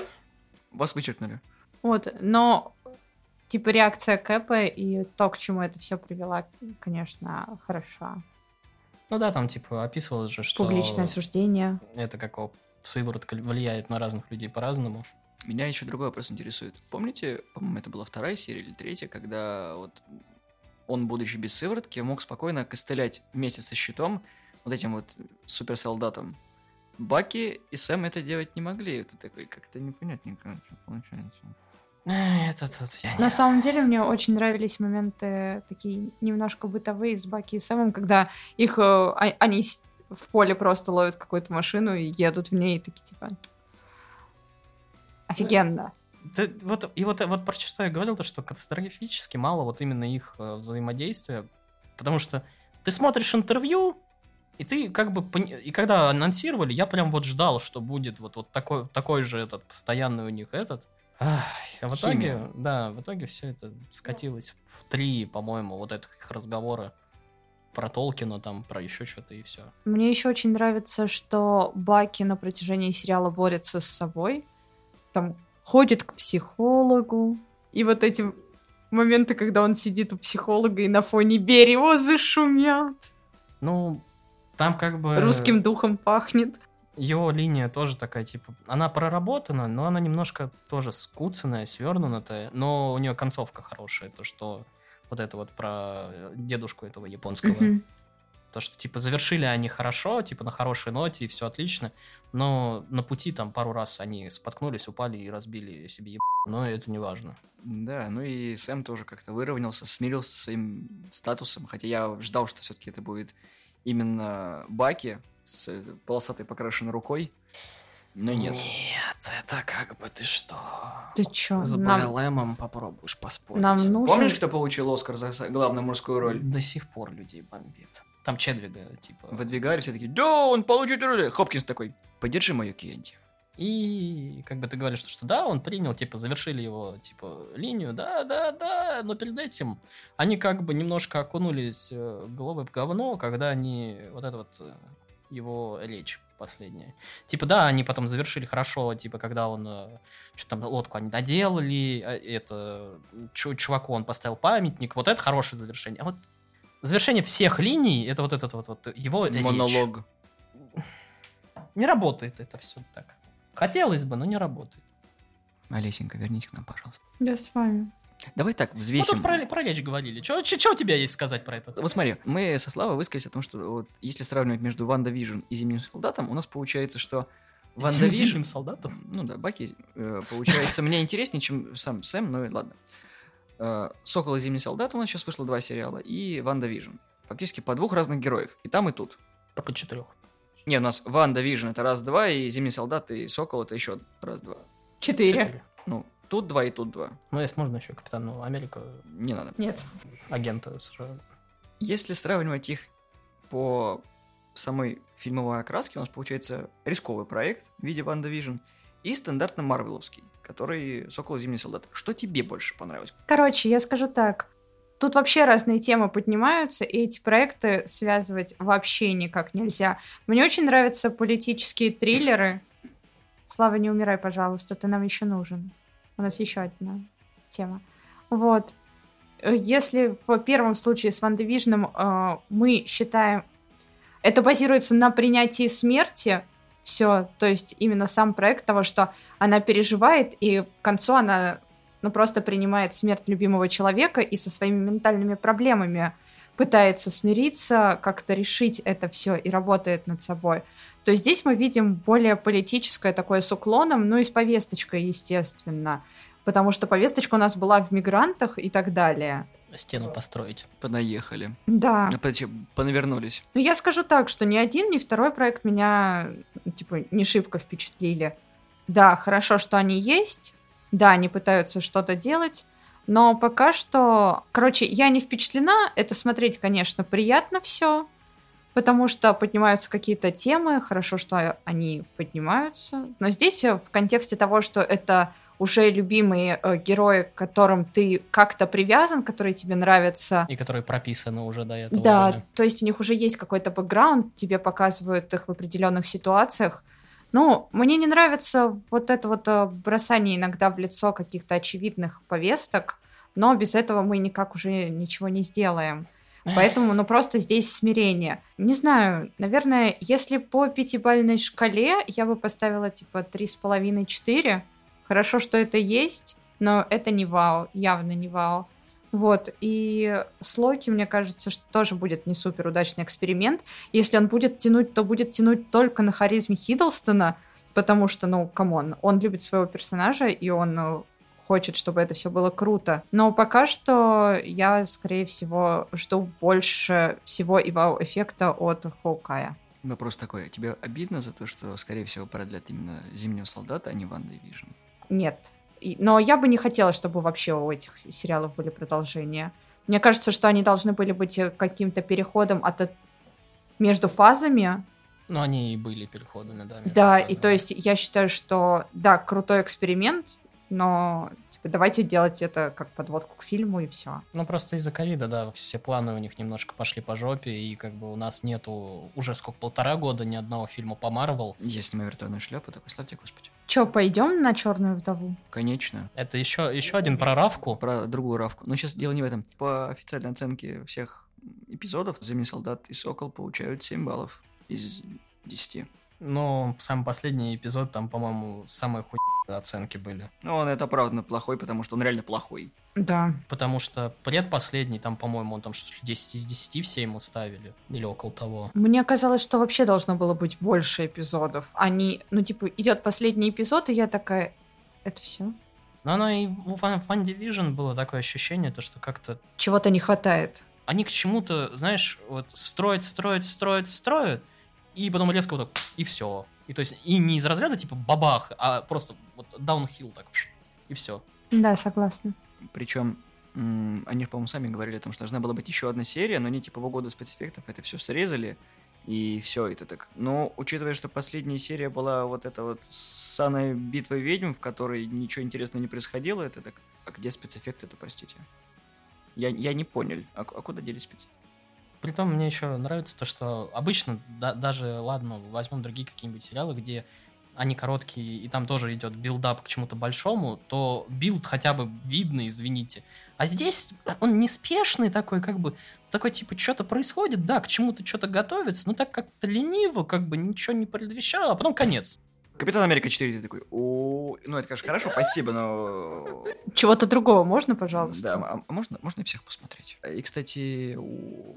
Вас вычеркнули. Вот, но типа реакция Кэпа и то, к чему это все привела, конечно, хороша. Ну да, там типа описывалось же, что... Публичное осуждение. это как сыворотка влияет на разных людей по-разному. Меня еще другой вопрос интересует. Помните, по-моему, это была вторая серия или третья, когда вот он, будучи без сыворотки, мог спокойно костылять вместе со щитом вот этим вот суперсолдатом. Баки и Сэм это делать не могли. Это такой как-то непонятненько что получается. Это тут я На не... самом деле мне очень нравились моменты такие немножко бытовые с Баки и Сэмом, когда их э, а- они в поле просто ловят какую-то машину и едут в ней и такие типа офигенно. Да, вот, и вот, вот про что я говорил, то, что катастрофически мало вот именно их э, взаимодействия, потому что ты смотришь интервью, и ты как бы, и когда анонсировали, я прям вот ждал, что будет вот, вот такой, такой же этот, постоянный у них этот. Ах, а в итоге, Химия. да, в итоге все это скатилось в три, по-моему, вот этих их разговора про Толкина, там, про еще что-то и все. Мне еще очень нравится, что Баки на протяжении сериала борется с собой, там ходит к психологу, и вот эти моменты, когда он сидит у психолога и на фоне березы шумят, Ну, там как бы... русским духом пахнет. Его линия тоже такая, типа, она проработана, но она немножко тоже скуцанная, свернутая, но у нее концовка хорошая, то, что вот это вот про э, дедушку этого японского, Мгм. то, что, типа, завершили они хорошо, типа, на хорошей ноте, и все отлично, но на пути там пару раз они споткнулись, упали и разбили себе еб... но это не важно. Да, ну и Сэм тоже как-то выровнялся, смирился со своим статусом, хотя я ждал, что все-таки это будет именно Баки с полосатой покрашенной рукой, но нет. Нет, это как бы ты что? Ты чё? С Нам, БЛМом попробуешь поспорить. нам нужен... Помнишь, кто получил Оскар за главную мужскую роль? До сих пор людей бомбит. Там Чедвига, типа... Выдвигали все такие, да, он получит роль. Хопкинс такой, поддержи мою Кьянти. И как бы ты говоришь, что, что да, он принял, типа, завершили его, типа, линию, да, да, да, но перед этим они как бы немножко окунулись э, головой в говно, когда они, вот это вот, э, его речь последняя. Типа, да, они потом завершили хорошо, типа, когда он, что там, лодку они доделали, а это, чу- чуваку он поставил памятник, вот это хорошее завершение. А вот завершение всех линий, это вот этот вот, вот его речь. Монолог. Не работает это все так. Хотелось бы, но не работает. Олесенька, верните к нам, пожалуйста. Я с вами. Давай так, Мы взвесим. тут про, про речь говорили. Че у тебя есть сказать про это? Вот смотри, мы со Славой высказались о том, что вот если сравнивать между WandaVision и Зимним Солдатом, у нас получается, что WandaVision... Зимним солдатом? Ну да, Баки, э, получается, мне интереснее, чем сам Сэм, ну и ладно. Э, Сокол и Зимний Солдат у нас сейчас вышло два сериала, и WandaVision. Фактически по двух разных героев, и там, и тут. По четырех. Не, у нас WandaVision это раз-два, и Зимний Солдат и Сокол это еще раз-два. Четыре. Ну, тут два и тут два. Ну, если можно еще Капитану Америка, Не надо. Нет. агента США. Если сравнивать их по самой фильмовой окраске у нас получается рисковый проект в виде WandaVision и стандартно марвеловский, который «Сокол и Зимний солдат». Что тебе больше понравилось? Короче, я скажу так. Тут вообще разные темы поднимаются, и эти проекты связывать вообще никак нельзя. Мне очень нравятся политические триллеры. Слава, не умирай, пожалуйста, ты нам еще нужен. У нас еще одна тема. Вот. Если в первом случае с Ван Дивижном э, мы считаем... Это базируется на принятии смерти, все, то есть именно сам проект того, что она переживает, и к концу она ну, просто принимает смерть любимого человека и со своими ментальными проблемами пытается смириться, как-то решить это все и работает над собой. То здесь мы видим более политическое такое с уклоном, ну и с повесточкой, естественно. Потому что повесточка у нас была в мигрантах и так далее. Стену построить. Понаехали. Да. А, подожди, понавернулись. Ну, я скажу так, что ни один, ни второй проект меня, типа, не шибко впечатлили. Да, хорошо, что они есть. Да, они пытаются что-то делать. Но пока что... Короче, я не впечатлена. Это смотреть, конечно, приятно все. Потому что поднимаются какие-то темы. Хорошо, что они поднимаются. Но здесь в контексте того, что это уже любимые э, герои, к которым ты как-то привязан, которые тебе нравятся. И которые прописаны уже до этого. Да, время. то есть у них уже есть какой-то бэкграунд, тебе показывают их в определенных ситуациях. Ну, мне не нравится вот это вот э, бросание иногда в лицо каких-то очевидных повесток, но без этого мы никак уже ничего не сделаем. Поэтому, ну, просто здесь смирение. Не знаю, наверное, если по пятибалльной шкале я бы поставила, типа, три с половиной, четыре. Хорошо, что это есть, но это не вау, явно не вау. Вот, и с Локи, мне кажется, что тоже будет не супер удачный эксперимент. Если он будет тянуть, то будет тянуть только на харизме Хиддлстона, потому что, ну, come on, он любит своего персонажа, и он ну, хочет, чтобы это все было круто. Но пока что я, скорее всего, жду больше всего и вау-эффекта от Хоукая. Вопрос такой, а тебе обидно за то, что, скорее всего, продлят именно Зимнего Солдата, а не WandaVision? Нет. Но я бы не хотела, чтобы вообще у этих сериалов были продолжения. Мне кажется, что они должны были быть э, каким-то переходом от между фазами. Ну, они и были переходами, да. Да, фазами. и то есть я считаю, что да, крутой эксперимент, но типа, давайте делать это как подводку к фильму и все. Ну, просто из-за ковида, да, все планы у них немножко пошли по жопе, и как бы у нас нету уже сколько, полтора года ни одного фильма по Марвел. Я снимаю виртуальную шляпу, такой, славьте Господи. Че, пойдем на черную вдову? Конечно. Это еще, еще один про Равку. Про другую Равку. Но сейчас дело не в этом. По официальной оценке всех эпизодов Зимний солдат и Сокол получают 7 баллов из 10. Ну, самый последний эпизод, там, по-моему, самые хуй оценки были. Ну, он это правда плохой, потому что он реально плохой. Да. Потому что предпоследний, там, по-моему, он там что-то 10 из 10 все ему ставили. Или около того. Мне казалось, что вообще должно было быть больше эпизодов. Они, ну, типа, идет последний эпизод, и я такая, это все? Но оно и в One Division было такое ощущение, то, что как-то... Чего-то не хватает. Они к чему-то, знаешь, вот строят, строят, строят, строят, и потом резко вот так, и все. И то есть, и не из разряда типа бабах, а просто вот даунхилл так, и все. Да, согласна. Причем они, по-моему, сами говорили о том, что должна была быть еще одна серия, но они типа в угоду спецэффектов это все срезали, и все, это так. Но учитывая, что последняя серия была вот эта вот саная битва ведьм, в которой ничего интересного не происходило, это так. А где спецэффекты-то, простите? Я, я не понял. А, а куда делись спецэффекты? Притом мне еще нравится то, что обычно, да, даже, ладно, возьмем другие какие-нибудь сериалы, где они короткие, и там тоже идет build-up к чему-то большому, то build хотя бы видно, извините. А здесь он неспешный такой, как бы, такой, типа, что-то происходит, да, к чему-то что-то готовится, но так как-то лениво, как бы ничего не предвещало, а потом конец. Капитан Америка 4, ты такой, о, ну это, конечно, хорошо, спасибо, но... Чего-то другого можно, пожалуйста? Да, а можно, можно всех посмотреть. И, кстати, у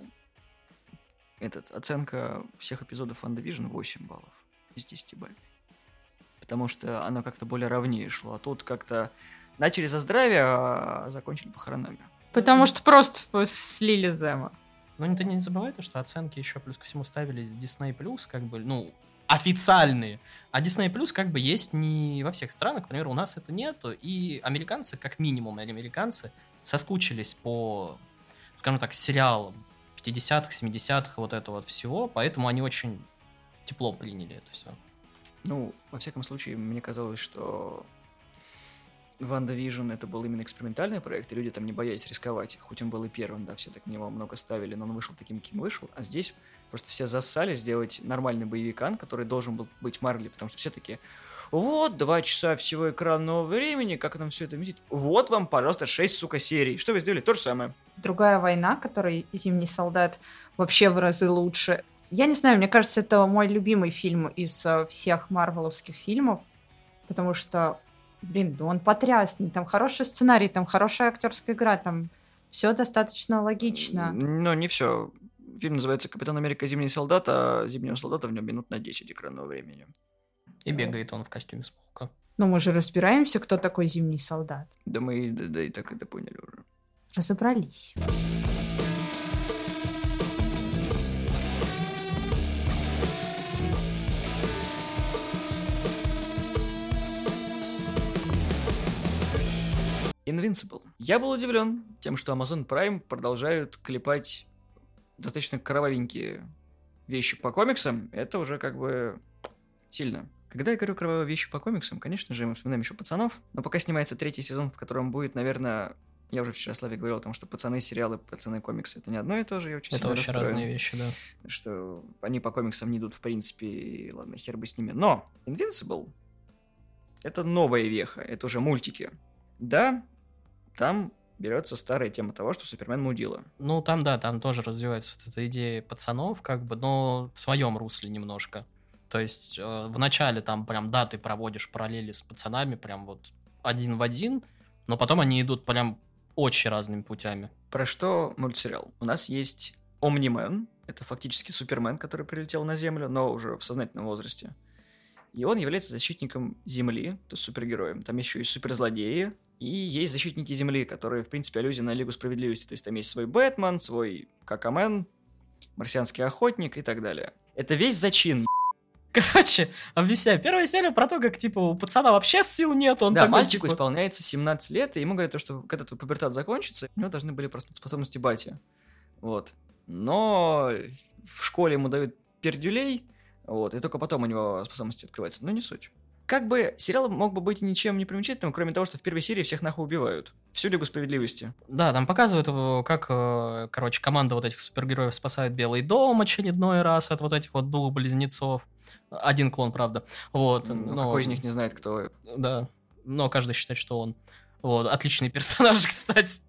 этот, оценка всех эпизодов WandaVision 8 баллов из 10 баллов. Потому что оно как-то более ровнее шло. А тут как-то начали за здравие, а закончили похоронами. Потому что просто слили Зема. Но ты не забывай то, что оценки еще плюс ко всему ставились Disney+, как бы, ну, официальные. А Disney Plus как бы есть не во всех странах, например, у нас это нету, и американцы, как минимум американцы, соскучились по, скажем так, сериалам 50-х, 70-х, вот это вот всего, поэтому они очень тепло приняли это все. Ну, во всяком случае, мне казалось, что WandaVision это был именно экспериментальный проект, и люди там не боялись рисковать, хоть он был и первым, да, все так на него много ставили, но он вышел таким, каким вышел, а здесь просто все зассали сделать нормальный боевикан, который должен был быть Марли, потому что все такие, вот, два часа всего экранного времени, как нам все это видеть? Вот вам, пожалуйста, шесть, сука, серий. Что вы сделали? То же самое. Другая война, которой «Зимний солдат» вообще в разы лучше. Я не знаю, мне кажется, это мой любимый фильм из э, всех марвеловских фильмов, потому что, блин, он потрясный, там хороший сценарий, там хорошая актерская игра, там все достаточно логично. Но не все. Фильм называется «Капитан Америка. Зимний солдат», а «Зимнего солдата» в нем минут на 10 экранного времени. И бегает он в костюме Смолка. Но мы же разбираемся, кто такой зимний солдат. Да мы да, да и так это поняли уже. Разобрались. Invincible. Я был удивлен тем, что Amazon Prime продолжают клепать достаточно кровавенькие вещи по комиксам. Это уже как бы сильно. Когда я говорю кровавые вещи по комиксам, конечно же, мы вспоминаем еще пацанов, но пока снимается третий сезон, в котором будет, наверное, я уже вчера Славе говорил о том, что пацаны сериалы, пацаны комиксы это не одно и то же. Я очень это очень разные вещи, да. Что они по комиксам не идут, в принципе, и ладно, хер бы с ними. Но Invincible это новая веха, это уже мультики. Да, там берется старая тема того, что Супермен мудила. Ну, там, да, там тоже развивается вот эта идея пацанов, как бы, но в своем русле немножко. То есть э, в начале там прям, да, ты проводишь параллели с пацанами, прям вот один в один, но потом они идут прям очень разными путями. Про что мультсериал? У нас есть Омнимен, это фактически Супермен, который прилетел на Землю, но уже в сознательном возрасте. И он является защитником Земли, то есть супергероем. Там еще и суперзлодеи, и есть защитники Земли, которые, в принципе, аллюзия на Лигу Справедливости. То есть там есть свой Бэтмен, свой Какамен, Марсианский Охотник и так далее. Это весь зачин, Короче, объясняю. Первая серия про то, как, типа, у пацана вообще сил нет. Он да, такой, мальчику типа... исполняется 17 лет, и ему говорят, что когда твой пубертат закончится, у него должны были просто способности бати. Вот. Но в школе ему дают пердюлей, вот, и только потом у него способности открываются. Но не суть. Как бы сериал мог бы быть ничем не примечательным, кроме того, что в первой серии всех нахуй убивают. Всю Лигу Справедливости. Да, там показывают, как, э, короче, команда вот этих супергероев спасает Белый дом очередной раз от вот этих вот двух близнецов. Один клон, правда. Вот. Ну, но... Какой из них не знает, кто Да. Но каждый считает, что он. Вот. Отличный персонаж, кстати.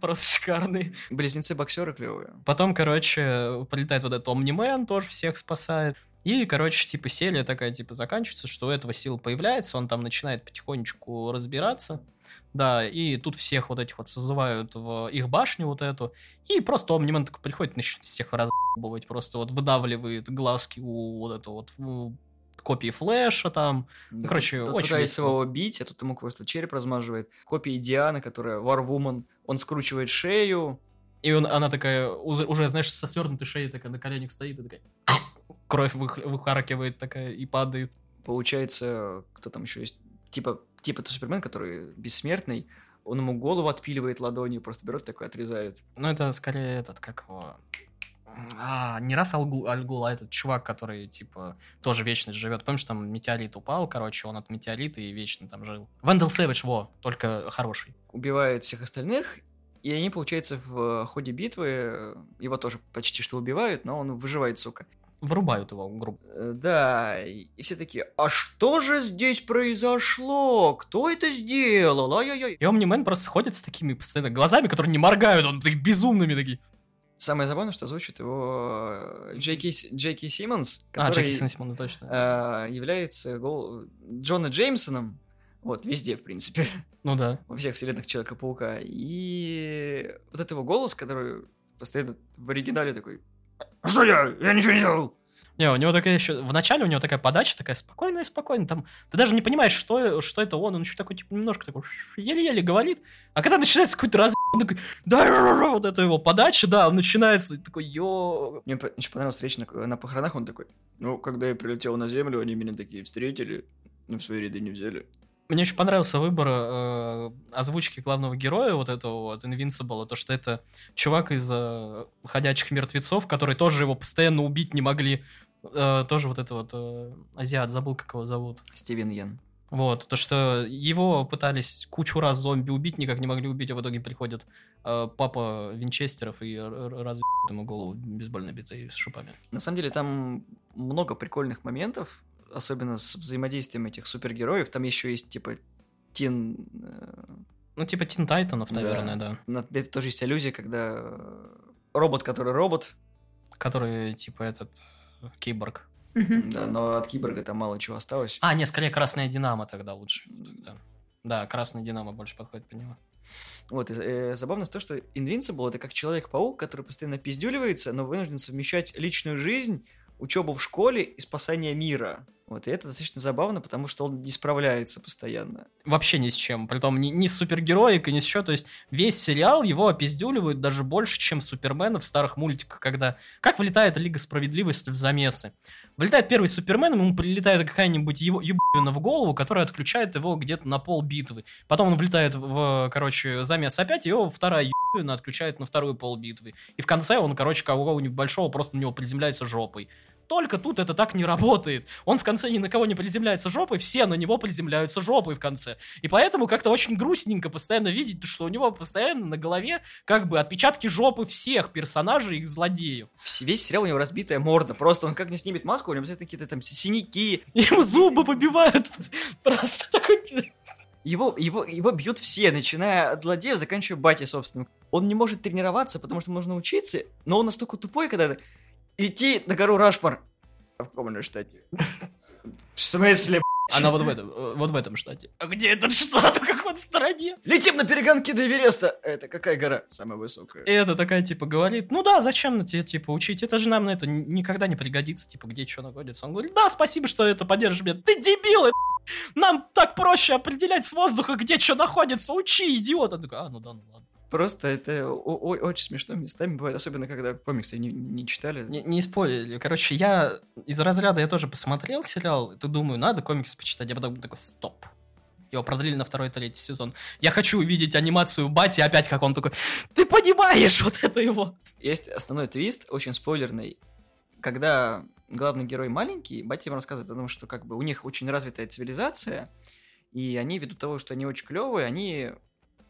Просто шикарный. Близнецы-боксеры клевые. Потом, короче, прилетает вот этот Омнимен, тоже всех спасает. И, короче, типа, серия такая, типа, заканчивается, что у этого сила появляется, он там начинает потихонечку разбираться. Да, и тут всех вот этих вот созывают в их башню вот эту, и просто Омнимен такой приходит, начинает всех разъебывать, просто вот выдавливает глазки у вот этого вот у копии флеша там. Да, Короче, тут, тут очень пытается его бить, а тут ему просто череп размаживает. Копии Дианы, которая Варвумен, он скручивает шею. И он, она такая, уже, знаешь, со свернутой шеей такая на коленях стоит и такая кровь выхаркивает такая и падает. Получается, кто там еще есть? Типа, типа то Супермен, который бессмертный, он ему голову отпиливает ладонью, просто берет такой, отрезает. Ну, это скорее этот, как его... А, не раз Алгу, Альгул, а этот чувак, который, типа, тоже вечно живет. Помнишь, там метеорит упал, короче, он от метеорита и вечно там жил. Вендел Сэвидж, во, только хороший. Убивает всех остальных, и они, получается, в ходе битвы его тоже почти что убивают, но он выживает, сука вырубают его группу. Э, да, и все такие, а что же здесь произошло? Кто это сделал? Ай-яй-яй. И Омнимен просто ходит с такими постоянно глазами, которые не моргают, он такие безумными такие. Самое забавное, что озвучит его э, Джейки, Джейки Симмонс, а, который а, Джейки Симмонс, точно. Э, является гол... Джона Джеймсоном, вот, везде, в принципе. Ну да. Во всех вселенных Человека-паука. И вот этот его голос, который постоянно в оригинале такой что я? Я ничего не делал. Не, у него такая еще... В начале у него такая подача, такая спокойная, спокойная. Там ты даже не понимаешь, что, что это он. Он еще такой, типа, немножко такой еле-еле говорит. А когда начинается какой-то раз... Он такой, да, вот это его подача, да, он начинается такой, йо... Мне еще понравилась речь на, на похоронах, он такой, ну, когда я прилетел на землю, они меня такие встретили, но в свои ряды не взяли. Мне очень понравился выбор э, озвучки главного героя, вот этого вот Invincible, то, что это чувак из э, «Ходячих мертвецов», который тоже его постоянно убить не могли. Э, тоже вот это вот э, азиат, забыл, как его зовут. Стивен Йен. Вот, то, что его пытались кучу раз зомби убить, никак не могли убить, а в итоге приходит э, папа Винчестеров и разве ему голову бейсбольной битой с шипами. На самом деле там много прикольных моментов, особенно с взаимодействием этих супергероев. Там еще есть, типа, Тин... Э, ну, типа Тин Тайтанов, наверное, да. да. Это тоже есть аллюзия, когда робот, который робот. Который, типа, этот, киборг. Да, но от киборга там мало чего осталось. А, не, скорее Красная Динамо тогда лучше. Да, да Красная Динамо больше подходит по нему. Вот, и, э, забавно то, что Invincible это как Человек-паук, который постоянно пиздюливается, но вынужден совмещать личную жизнь, учебу в школе и спасание мира. Вот, и это достаточно забавно, потому что он не справляется постоянно. Вообще ни с чем. Притом ни, ни с супергероикой, ни с чего. То есть весь сериал его опиздюливают даже больше, чем Супермена в старых мультиках, когда... Как вылетает Лига Справедливости в замесы? Вылетает первый Супермен, ему прилетает какая-нибудь его ебана в голову, которая отключает его где-то на пол битвы. Потом он влетает в, короче, замес опять, его вторая ебана отключает на вторую пол битвы. И в конце он, короче, кого-нибудь большого просто на него приземляется жопой. Только тут это так не работает. Он в конце ни на кого не приземляется жопой, все на него приземляются жопой в конце. И поэтому как-то очень грустненько постоянно видеть, что у него постоянно на голове как бы отпечатки жопы всех персонажей и злодеев. Весь сериал у него разбитая морда. Просто он как не снимет маску, у него обязательно какие-то там синяки. Ему зубы побивают. Просто такой его, его, его бьют все, начиная от злодеев, заканчивая батей, собственно. Он не может тренироваться, потому что нужно учиться, но он настолько тупой, когда идти на гору Рашмар. А в каком штате? В смысле, Она вот в этом, э, вот в этом штате. А где этот штат? В какой стране? Летим на перегонки до Эвереста. Это какая гора? Самая высокая. И это такая, типа, говорит, ну да, зачем на тебе, типа, учить? Это же нам на это никогда не пригодится, типа, где что находится. Он говорит, да, спасибо, что это поддержишь меня. Ты дебил, нам так проще определять с воздуха, где что находится. Учи, идиот. Он такой, а, ну да, ну ладно. Просто это очень смешно местами бывает, особенно когда комиксы не, не читали. Не, не спорили. Короче, я из разряда я тоже посмотрел сериал, и ты думаю, надо комикс почитать, я потом такой, стоп. Его продлили на второй третий сезон. Я хочу увидеть анимацию Бати, опять как он такой, ты понимаешь вот это его. Есть основной твист, очень спойлерный. Когда главный герой маленький, Бати ему рассказывает о том, что как бы у них очень развитая цивилизация, и они, ввиду того, что они очень клевые, они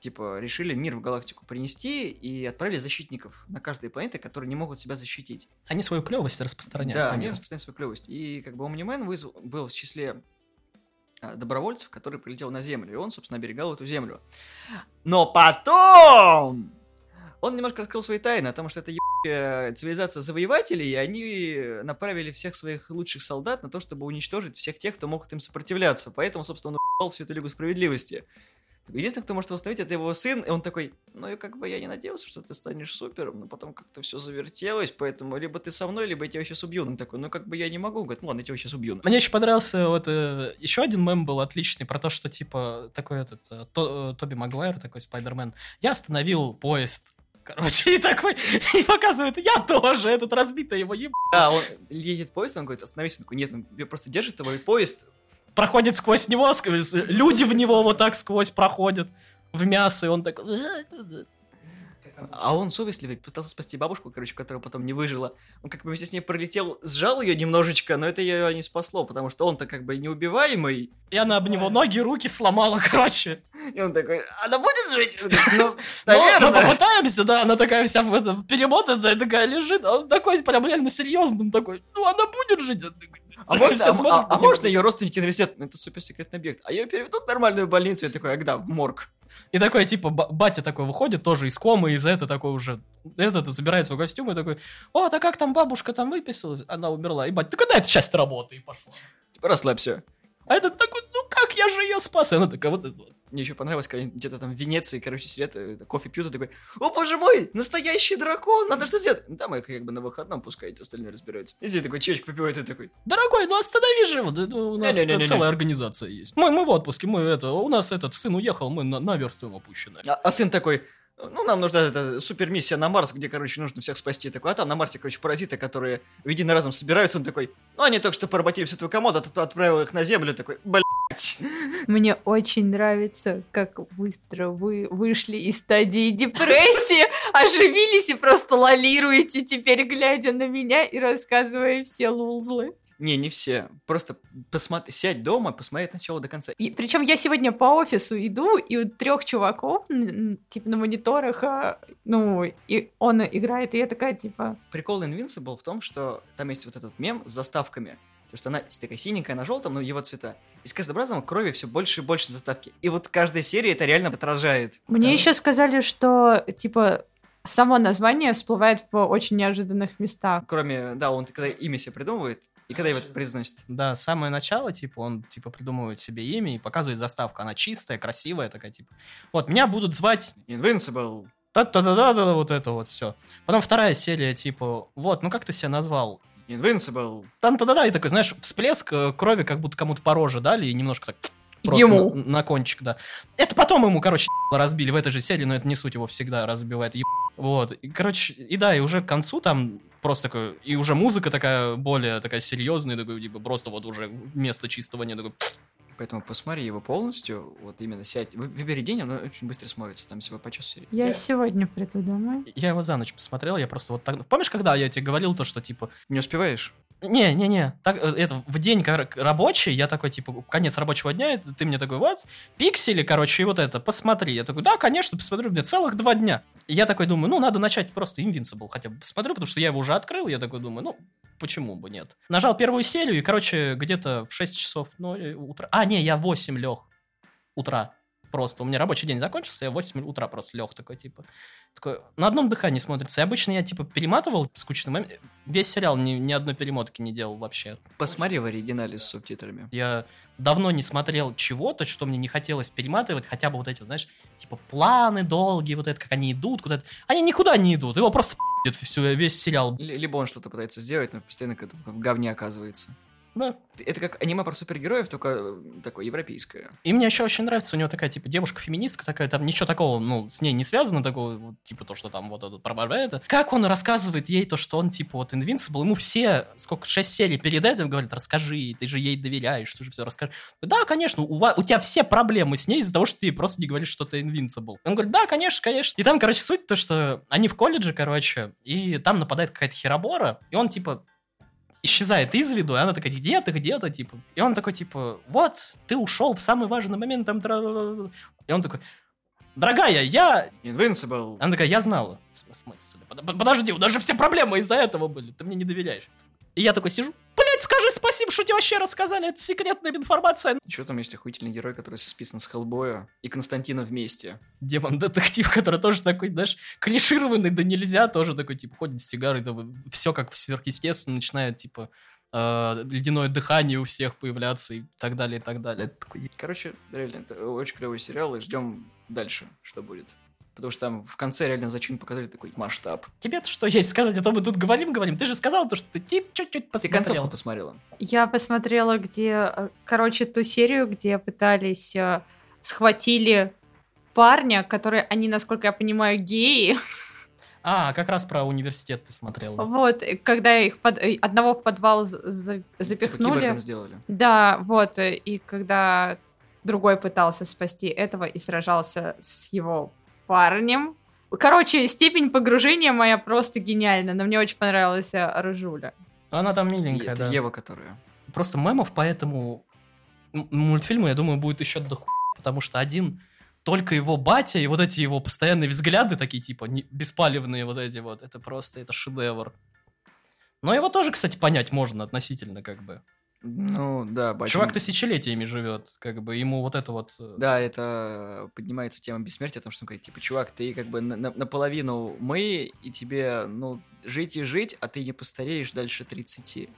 типа, решили мир в галактику принести и отправили защитников на каждой планете, которые не могут себя защитить. Они свою клевость распространяют. Да, они распространяют свою клевость. И как бы Омнимен вызвал, был в числе а, добровольцев, который прилетел на Землю, и он, собственно, оберегал эту Землю. Но потом он немножко раскрыл свои тайны о том, что это цивилизация завоевателей, и они направили всех своих лучших солдат на то, чтобы уничтожить всех тех, кто мог им сопротивляться. Поэтому, собственно, он упал всю эту Лигу Справедливости. Единственное, кто может восстановить, это его сын, и он такой, ну и как бы я не надеялся, что ты станешь супером, но потом как-то все завертелось, поэтому либо ты со мной, либо я тебя сейчас убью. Он такой, ну как бы я не могу, говорит, ну ладно, я тебя сейчас убью. Мне еще понравился вот э, еще один мем был отличный про то, что типа такой этот э, то, э, Тоби Магуайр, такой Спайдермен, я остановил поезд Короче, и такой, и показывает, я тоже, этот разбитый его еб... Да, он едет поезд, он говорит, остановись, он такой, нет, он просто держит его, и поезд проходит сквозь него, сквозь, люди в него вот так сквозь проходят в мясо, и он так... А он совестливый, пытался спасти бабушку, короче, которая потом не выжила. Он как бы вместе с ней пролетел, сжал ее немножечко, но это ее не спасло, потому что он-то как бы неубиваемый. И она об него ноги, руки сломала, короче. И он такой, она будет жить? Ну, наверное. Мы попытаемся, да, она такая вся в этом перемотанная, такая лежит, а он такой прям реально серьезный, такой, ну она будет жить? А, можно, а, а, а можно ее родственники навестят? Ну, это суперсекретный объект. А ее переведут в нормальную больницу. Я такой, а когда? В морг. И такой, типа, батя такой выходит, тоже из комы, из этого такой уже, этот забирает свой костюм и такой, о, да как там бабушка там выписалась? Она умерла. И батя, ты когда эта часть работы? И пошел. Типа, расслабься. А этот такой, как я же ее спас? И она такая, вот. Мне еще понравилось, когда где-то там в Венеции, короче, сидят, э, кофе пьют, и такой, о боже мой, настоящий дракон, надо что сделать? Да, мы как бы на выходном пускайте, остальные разбираются. И здесь такой чечек попивает и такой, дорогой, ну останови же, это у нас не, не, не, целая организация есть. Мы, мы в отпуске, мы это, у нас этот сын уехал, мы на, наверстываем опущено. А, а сын такой, ну, нам нужна эта супермиссия на Марс, где, короче, нужно всех спасти. Такой, а там на Марсе, короче, паразиты, которые в единый разум собираются. Он такой, ну, они только что поработили всю твою комоду, отправил их на Землю. Такой, блин, Мне очень нравится, как быстро вы вышли из стадии депрессии, оживились и просто лолируете теперь, глядя на меня и рассказывая все лузлы. Не, не все. Просто посмотри, сядь дома, посмотри от начала до конца. И, причем я сегодня по офису иду, и у трех чуваков, типа, на мониторах, а, ну, и он играет, и я такая, типа... Прикол Invincible в том, что там есть вот этот мем с заставками. То, что она такая синенькая на желтом, но его цвета. И с каждым разом крови все больше и больше заставки. И вот каждая серия это реально отражает. Мне Да. еще сказали, что, типа, само название всплывает в очень неожиданных местах. Кроме, да, он когда имя себе придумывает, и когда его произносит. Да, самое начало, типа, он, типа, придумывает себе имя и показывает заставку. Она чистая, красивая такая, типа. Вот, меня будут звать Invincible. та-та-да-да-да, вот это вот все. Потом вторая серия, типа, вот, ну как ты себя назвал? Invincible. там то да да и такой, знаешь, всплеск э, крови, как будто кому-то по роже дали, и немножко так просто Ему. На, на кончик, да. Это потом ему, короче, разбили в этой же серии, но это не суть, его всегда разбивает. еб- Вот. И, короче, и да, и уже к концу там просто такой, и уже музыка такая более такая серьезная, такой, типа, просто вот уже вместо чистого не такой, Поэтому посмотри его полностью, вот именно сядь, вы- выбери день, он очень быстро смотрится, там всего по часу. Я Я- сегодня приду домой. Я его за ночь посмотрел, я просто вот так... Помнишь, когда я тебе говорил то, что, типа, Не успеваешь? Не-не-не, так, э, это, в день кор- рабочий, я такой, типа, конец рабочего дня, ты мне такой, вот, пиксели, короче, и вот это, посмотри. Я такой, да, конечно, посмотрю, мне целых два дня. И я такой думаю, ну, надо начать просто Invincible хотя бы посмотрю, потому что я его уже открыл, я такой думаю, ну, почему бы нет. Нажал первую серию, и, короче, где-то в 6 часов ну, э, утра... А, не, я в 8 лег утра. Просто у меня рабочий день закончился, я в 8 утра просто лег такой, типа. Такой, на одном дыхании смотрится. И обычно я, типа, перематывал скучный момент. Весь сериал ни, ни одной перемотки не делал вообще. Посмотри в оригинале с субтитрами. Я давно не смотрел чего-то, что мне не хотелось перематывать, хотя бы вот эти, знаешь, типа планы долгие, вот это, как они идут куда-то. Они никуда не идут, его просто всю, весь сериал. Ли- Либо он что-то пытается сделать, но постоянно как в говне оказывается. Да. Это как аниме про супергероев, только э, такое европейское. И мне еще очень нравится, у него такая, типа, девушка-феминистка такая, там ничего такого, ну, с ней не связано, такого, вот, типа, то, что там вот это, про это. Как он рассказывает ей то, что он, типа, вот, Invincible, ему все, сколько, шесть серий перед этим говорят, расскажи, ты же ей доверяешь, ты же все расскажешь. Да, конечно, у, у тебя все проблемы с ней из-за того, что ты просто не говоришь, что ты Invincible. Он говорит, да, конечно, конечно. И там, короче, суть то, что они в колледже, короче, и там нападает какая-то херобора, и он, типа, исчезает из виду, и она такая, где ты, где ты, типа. И он такой, типа, вот, ты ушел в самый важный момент, там, тра-ра-ра-ра». и он такой, дорогая, я... Invincible. Она такая, я знала. В см- смысле? Под- под- Подожди, у нас же все проблемы из-за этого были, ты мне не доверяешь. И я такой сижу, скажи спасибо, что тебе вообще рассказали, это секретная информация. Еще там есть охуительный герой, который списан с Хеллбоя и Константина вместе. Демон-детектив, который тоже такой, знаешь, клишированный, да нельзя, тоже такой, типа, ходит с сигарой, все как в сверхъестественно, начинает, типа, э, ледяное дыхание у всех появляться и так далее, и так далее. Короче, реально, это очень клевый сериал, и ждем дальше, что будет. Потому что там в конце реально зачин показали такой масштаб. Тебе-то что есть сказать, а то мы тут говорим, говорим. Ты же сказал то, что ты тип чуть-чуть Ты посмотрел. концовку посмотрела? Я посмотрела, где, э, короче, ту серию, где пытались, э, схватили парня, который, они, насколько я понимаю, геи. А, как раз про университет ты смотрела. Вот, когда их под- э, одного в подвал за- Типа запихнули. сделали. Да, вот, и когда другой пытался спасти этого и сражался с его парнем. Короче, степень погружения моя просто гениальна, но мне очень понравилась э, Рыжуля. Она там миленькая, это да. Ева, которая. Просто мемов по этому м- мультфильму, я думаю, будет еще до потому что один только его батя и вот эти его постоянные взгляды такие, типа, не- беспалевные вот эти вот, это просто, это шедевр. Но его тоже, кстати, понять можно относительно, как бы. Ну, да, батя- Чувак тысячелетиями живет, как бы, ему вот это вот... э, Да, это поднимается тема бессмертия, потому что, ну, как, типа, чувак, ты как бы на- на- наполовину мы, и тебе, ну, жить и жить, а ты не постареешь дальше 30.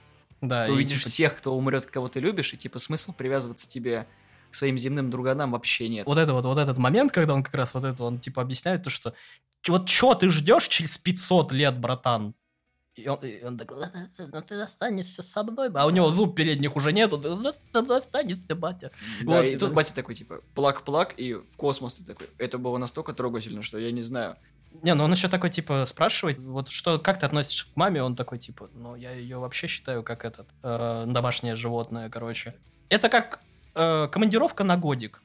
Да, ты увидишь типа, всех, кто умрет, кого ты любишь, и, типа, смысл привязываться тебе к своим земным друганам вообще нет. вот это вот, вот этот момент, когда он как раз вот это, он типа объясняет то, что «Чё- вот что ты ждешь через 500 лет, братан? И он, и он такой, «Э, ну ты останешься со мной, а у него зуб передних уже нету, «Ну, ты останешься, батя. Да, Вот, и тут да. батя такой, типа, плак-плак, и в космос ты такой. Это было настолько трогательно, что я не знаю. Не, ну он еще такой, типа, спрашивает, вот что, как ты относишься к маме? Он такой, типа, ну, я ее вообще считаю как этот, э, домашнее животное, короче. Это как э, командировка на годик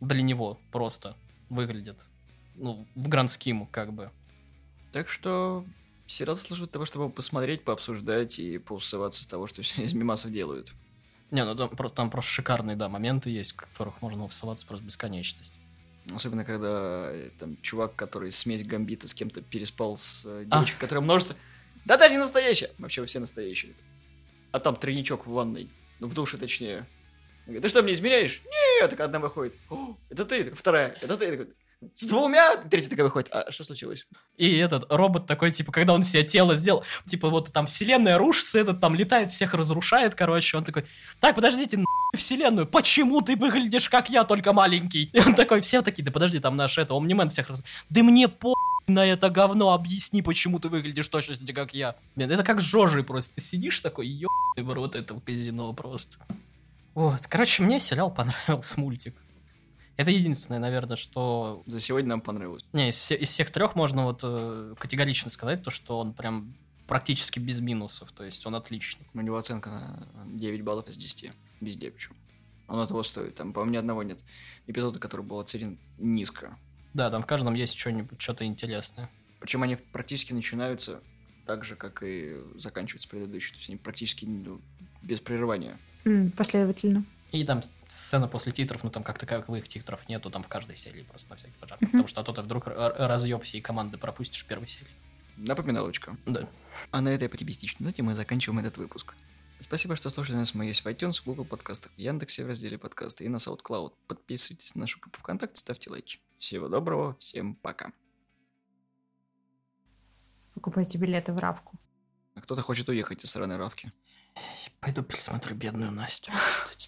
для него просто выглядит. Ну, в Гранд Скиму, как бы. Так что сериал заслуживает того, чтобы посмотреть, пообсуждать и поусываться с того, что из мимасов делают. Не, ну там, там просто шикарные, да, моменты есть, в которых можно усываться просто бесконечность. Особенно, когда э, там чувак, который смесь гамбита с кем-то переспал с э, А. девочкой, которая множится. Да даже не настоящая! Вообще все настоящие. А там тройничок в ванной. Ну, в душе точнее. Он говорит, ты что, мне измеряешь? Не, так одна выходит. «О, это ты, Так, вторая, это ты. С двумя? Третья такая выходит. А что случилось? И этот робот такой, типа, когда он себе тело сделал, типа, вот там вселенная рушится, этот там летает, всех разрушает, короче, он такой, так, подождите, нахуй вселенную, почему ты выглядишь как я, только маленький? И он такой, все такие, да подожди, там наш это, Омнимен всех раз... Да мне по на это говно, объясни, почему ты выглядишь точно как я. Блин, это как с Жожей просто, ты сидишь такой, ебаный в рот этого казино просто. Вот, короче, мне сериал понравился, мультик. Это единственное, наверное, что За сегодня нам понравилось. не, из, из всех трех можно вот э, категорично сказать то, что он прям практически без минусов, то есть он отличный. У него оценка на 9 баллов из 10. Везде причем. Он того стоит. Там, по-моему, ни одного нет эпизода, который был оценен низко. Да, там в каждом есть что-нибудь, что-то интересное. Причем они практически начинаются так же, как и заканчиваются предыдущие. То есть они практически ну, без прерывания. М, Последовательно. И там сцена после титров, ну там как таковых титров нету, там в каждой серии просто на всякий пожар. Мгм. Потому что а то ты вдруг р- разъеб всей команды пропустишь в первой серии. Напоминалочка. Да. А на этой оптимистичной ноте мы заканчиваем этот выпуск. Спасибо, что слушали нас. Мы есть в iTunes, в Google подкастах, в Яндексе в разделе подкасты и на SoundCloud. Подписывайтесь на нашу группу ВКонтакте, ставьте лайки. Всего доброго, всем пока. Покупайте билеты в Равку. А кто-то хочет уехать из сраной Равки. Пойду пересмотрю бедную Настю. кстати.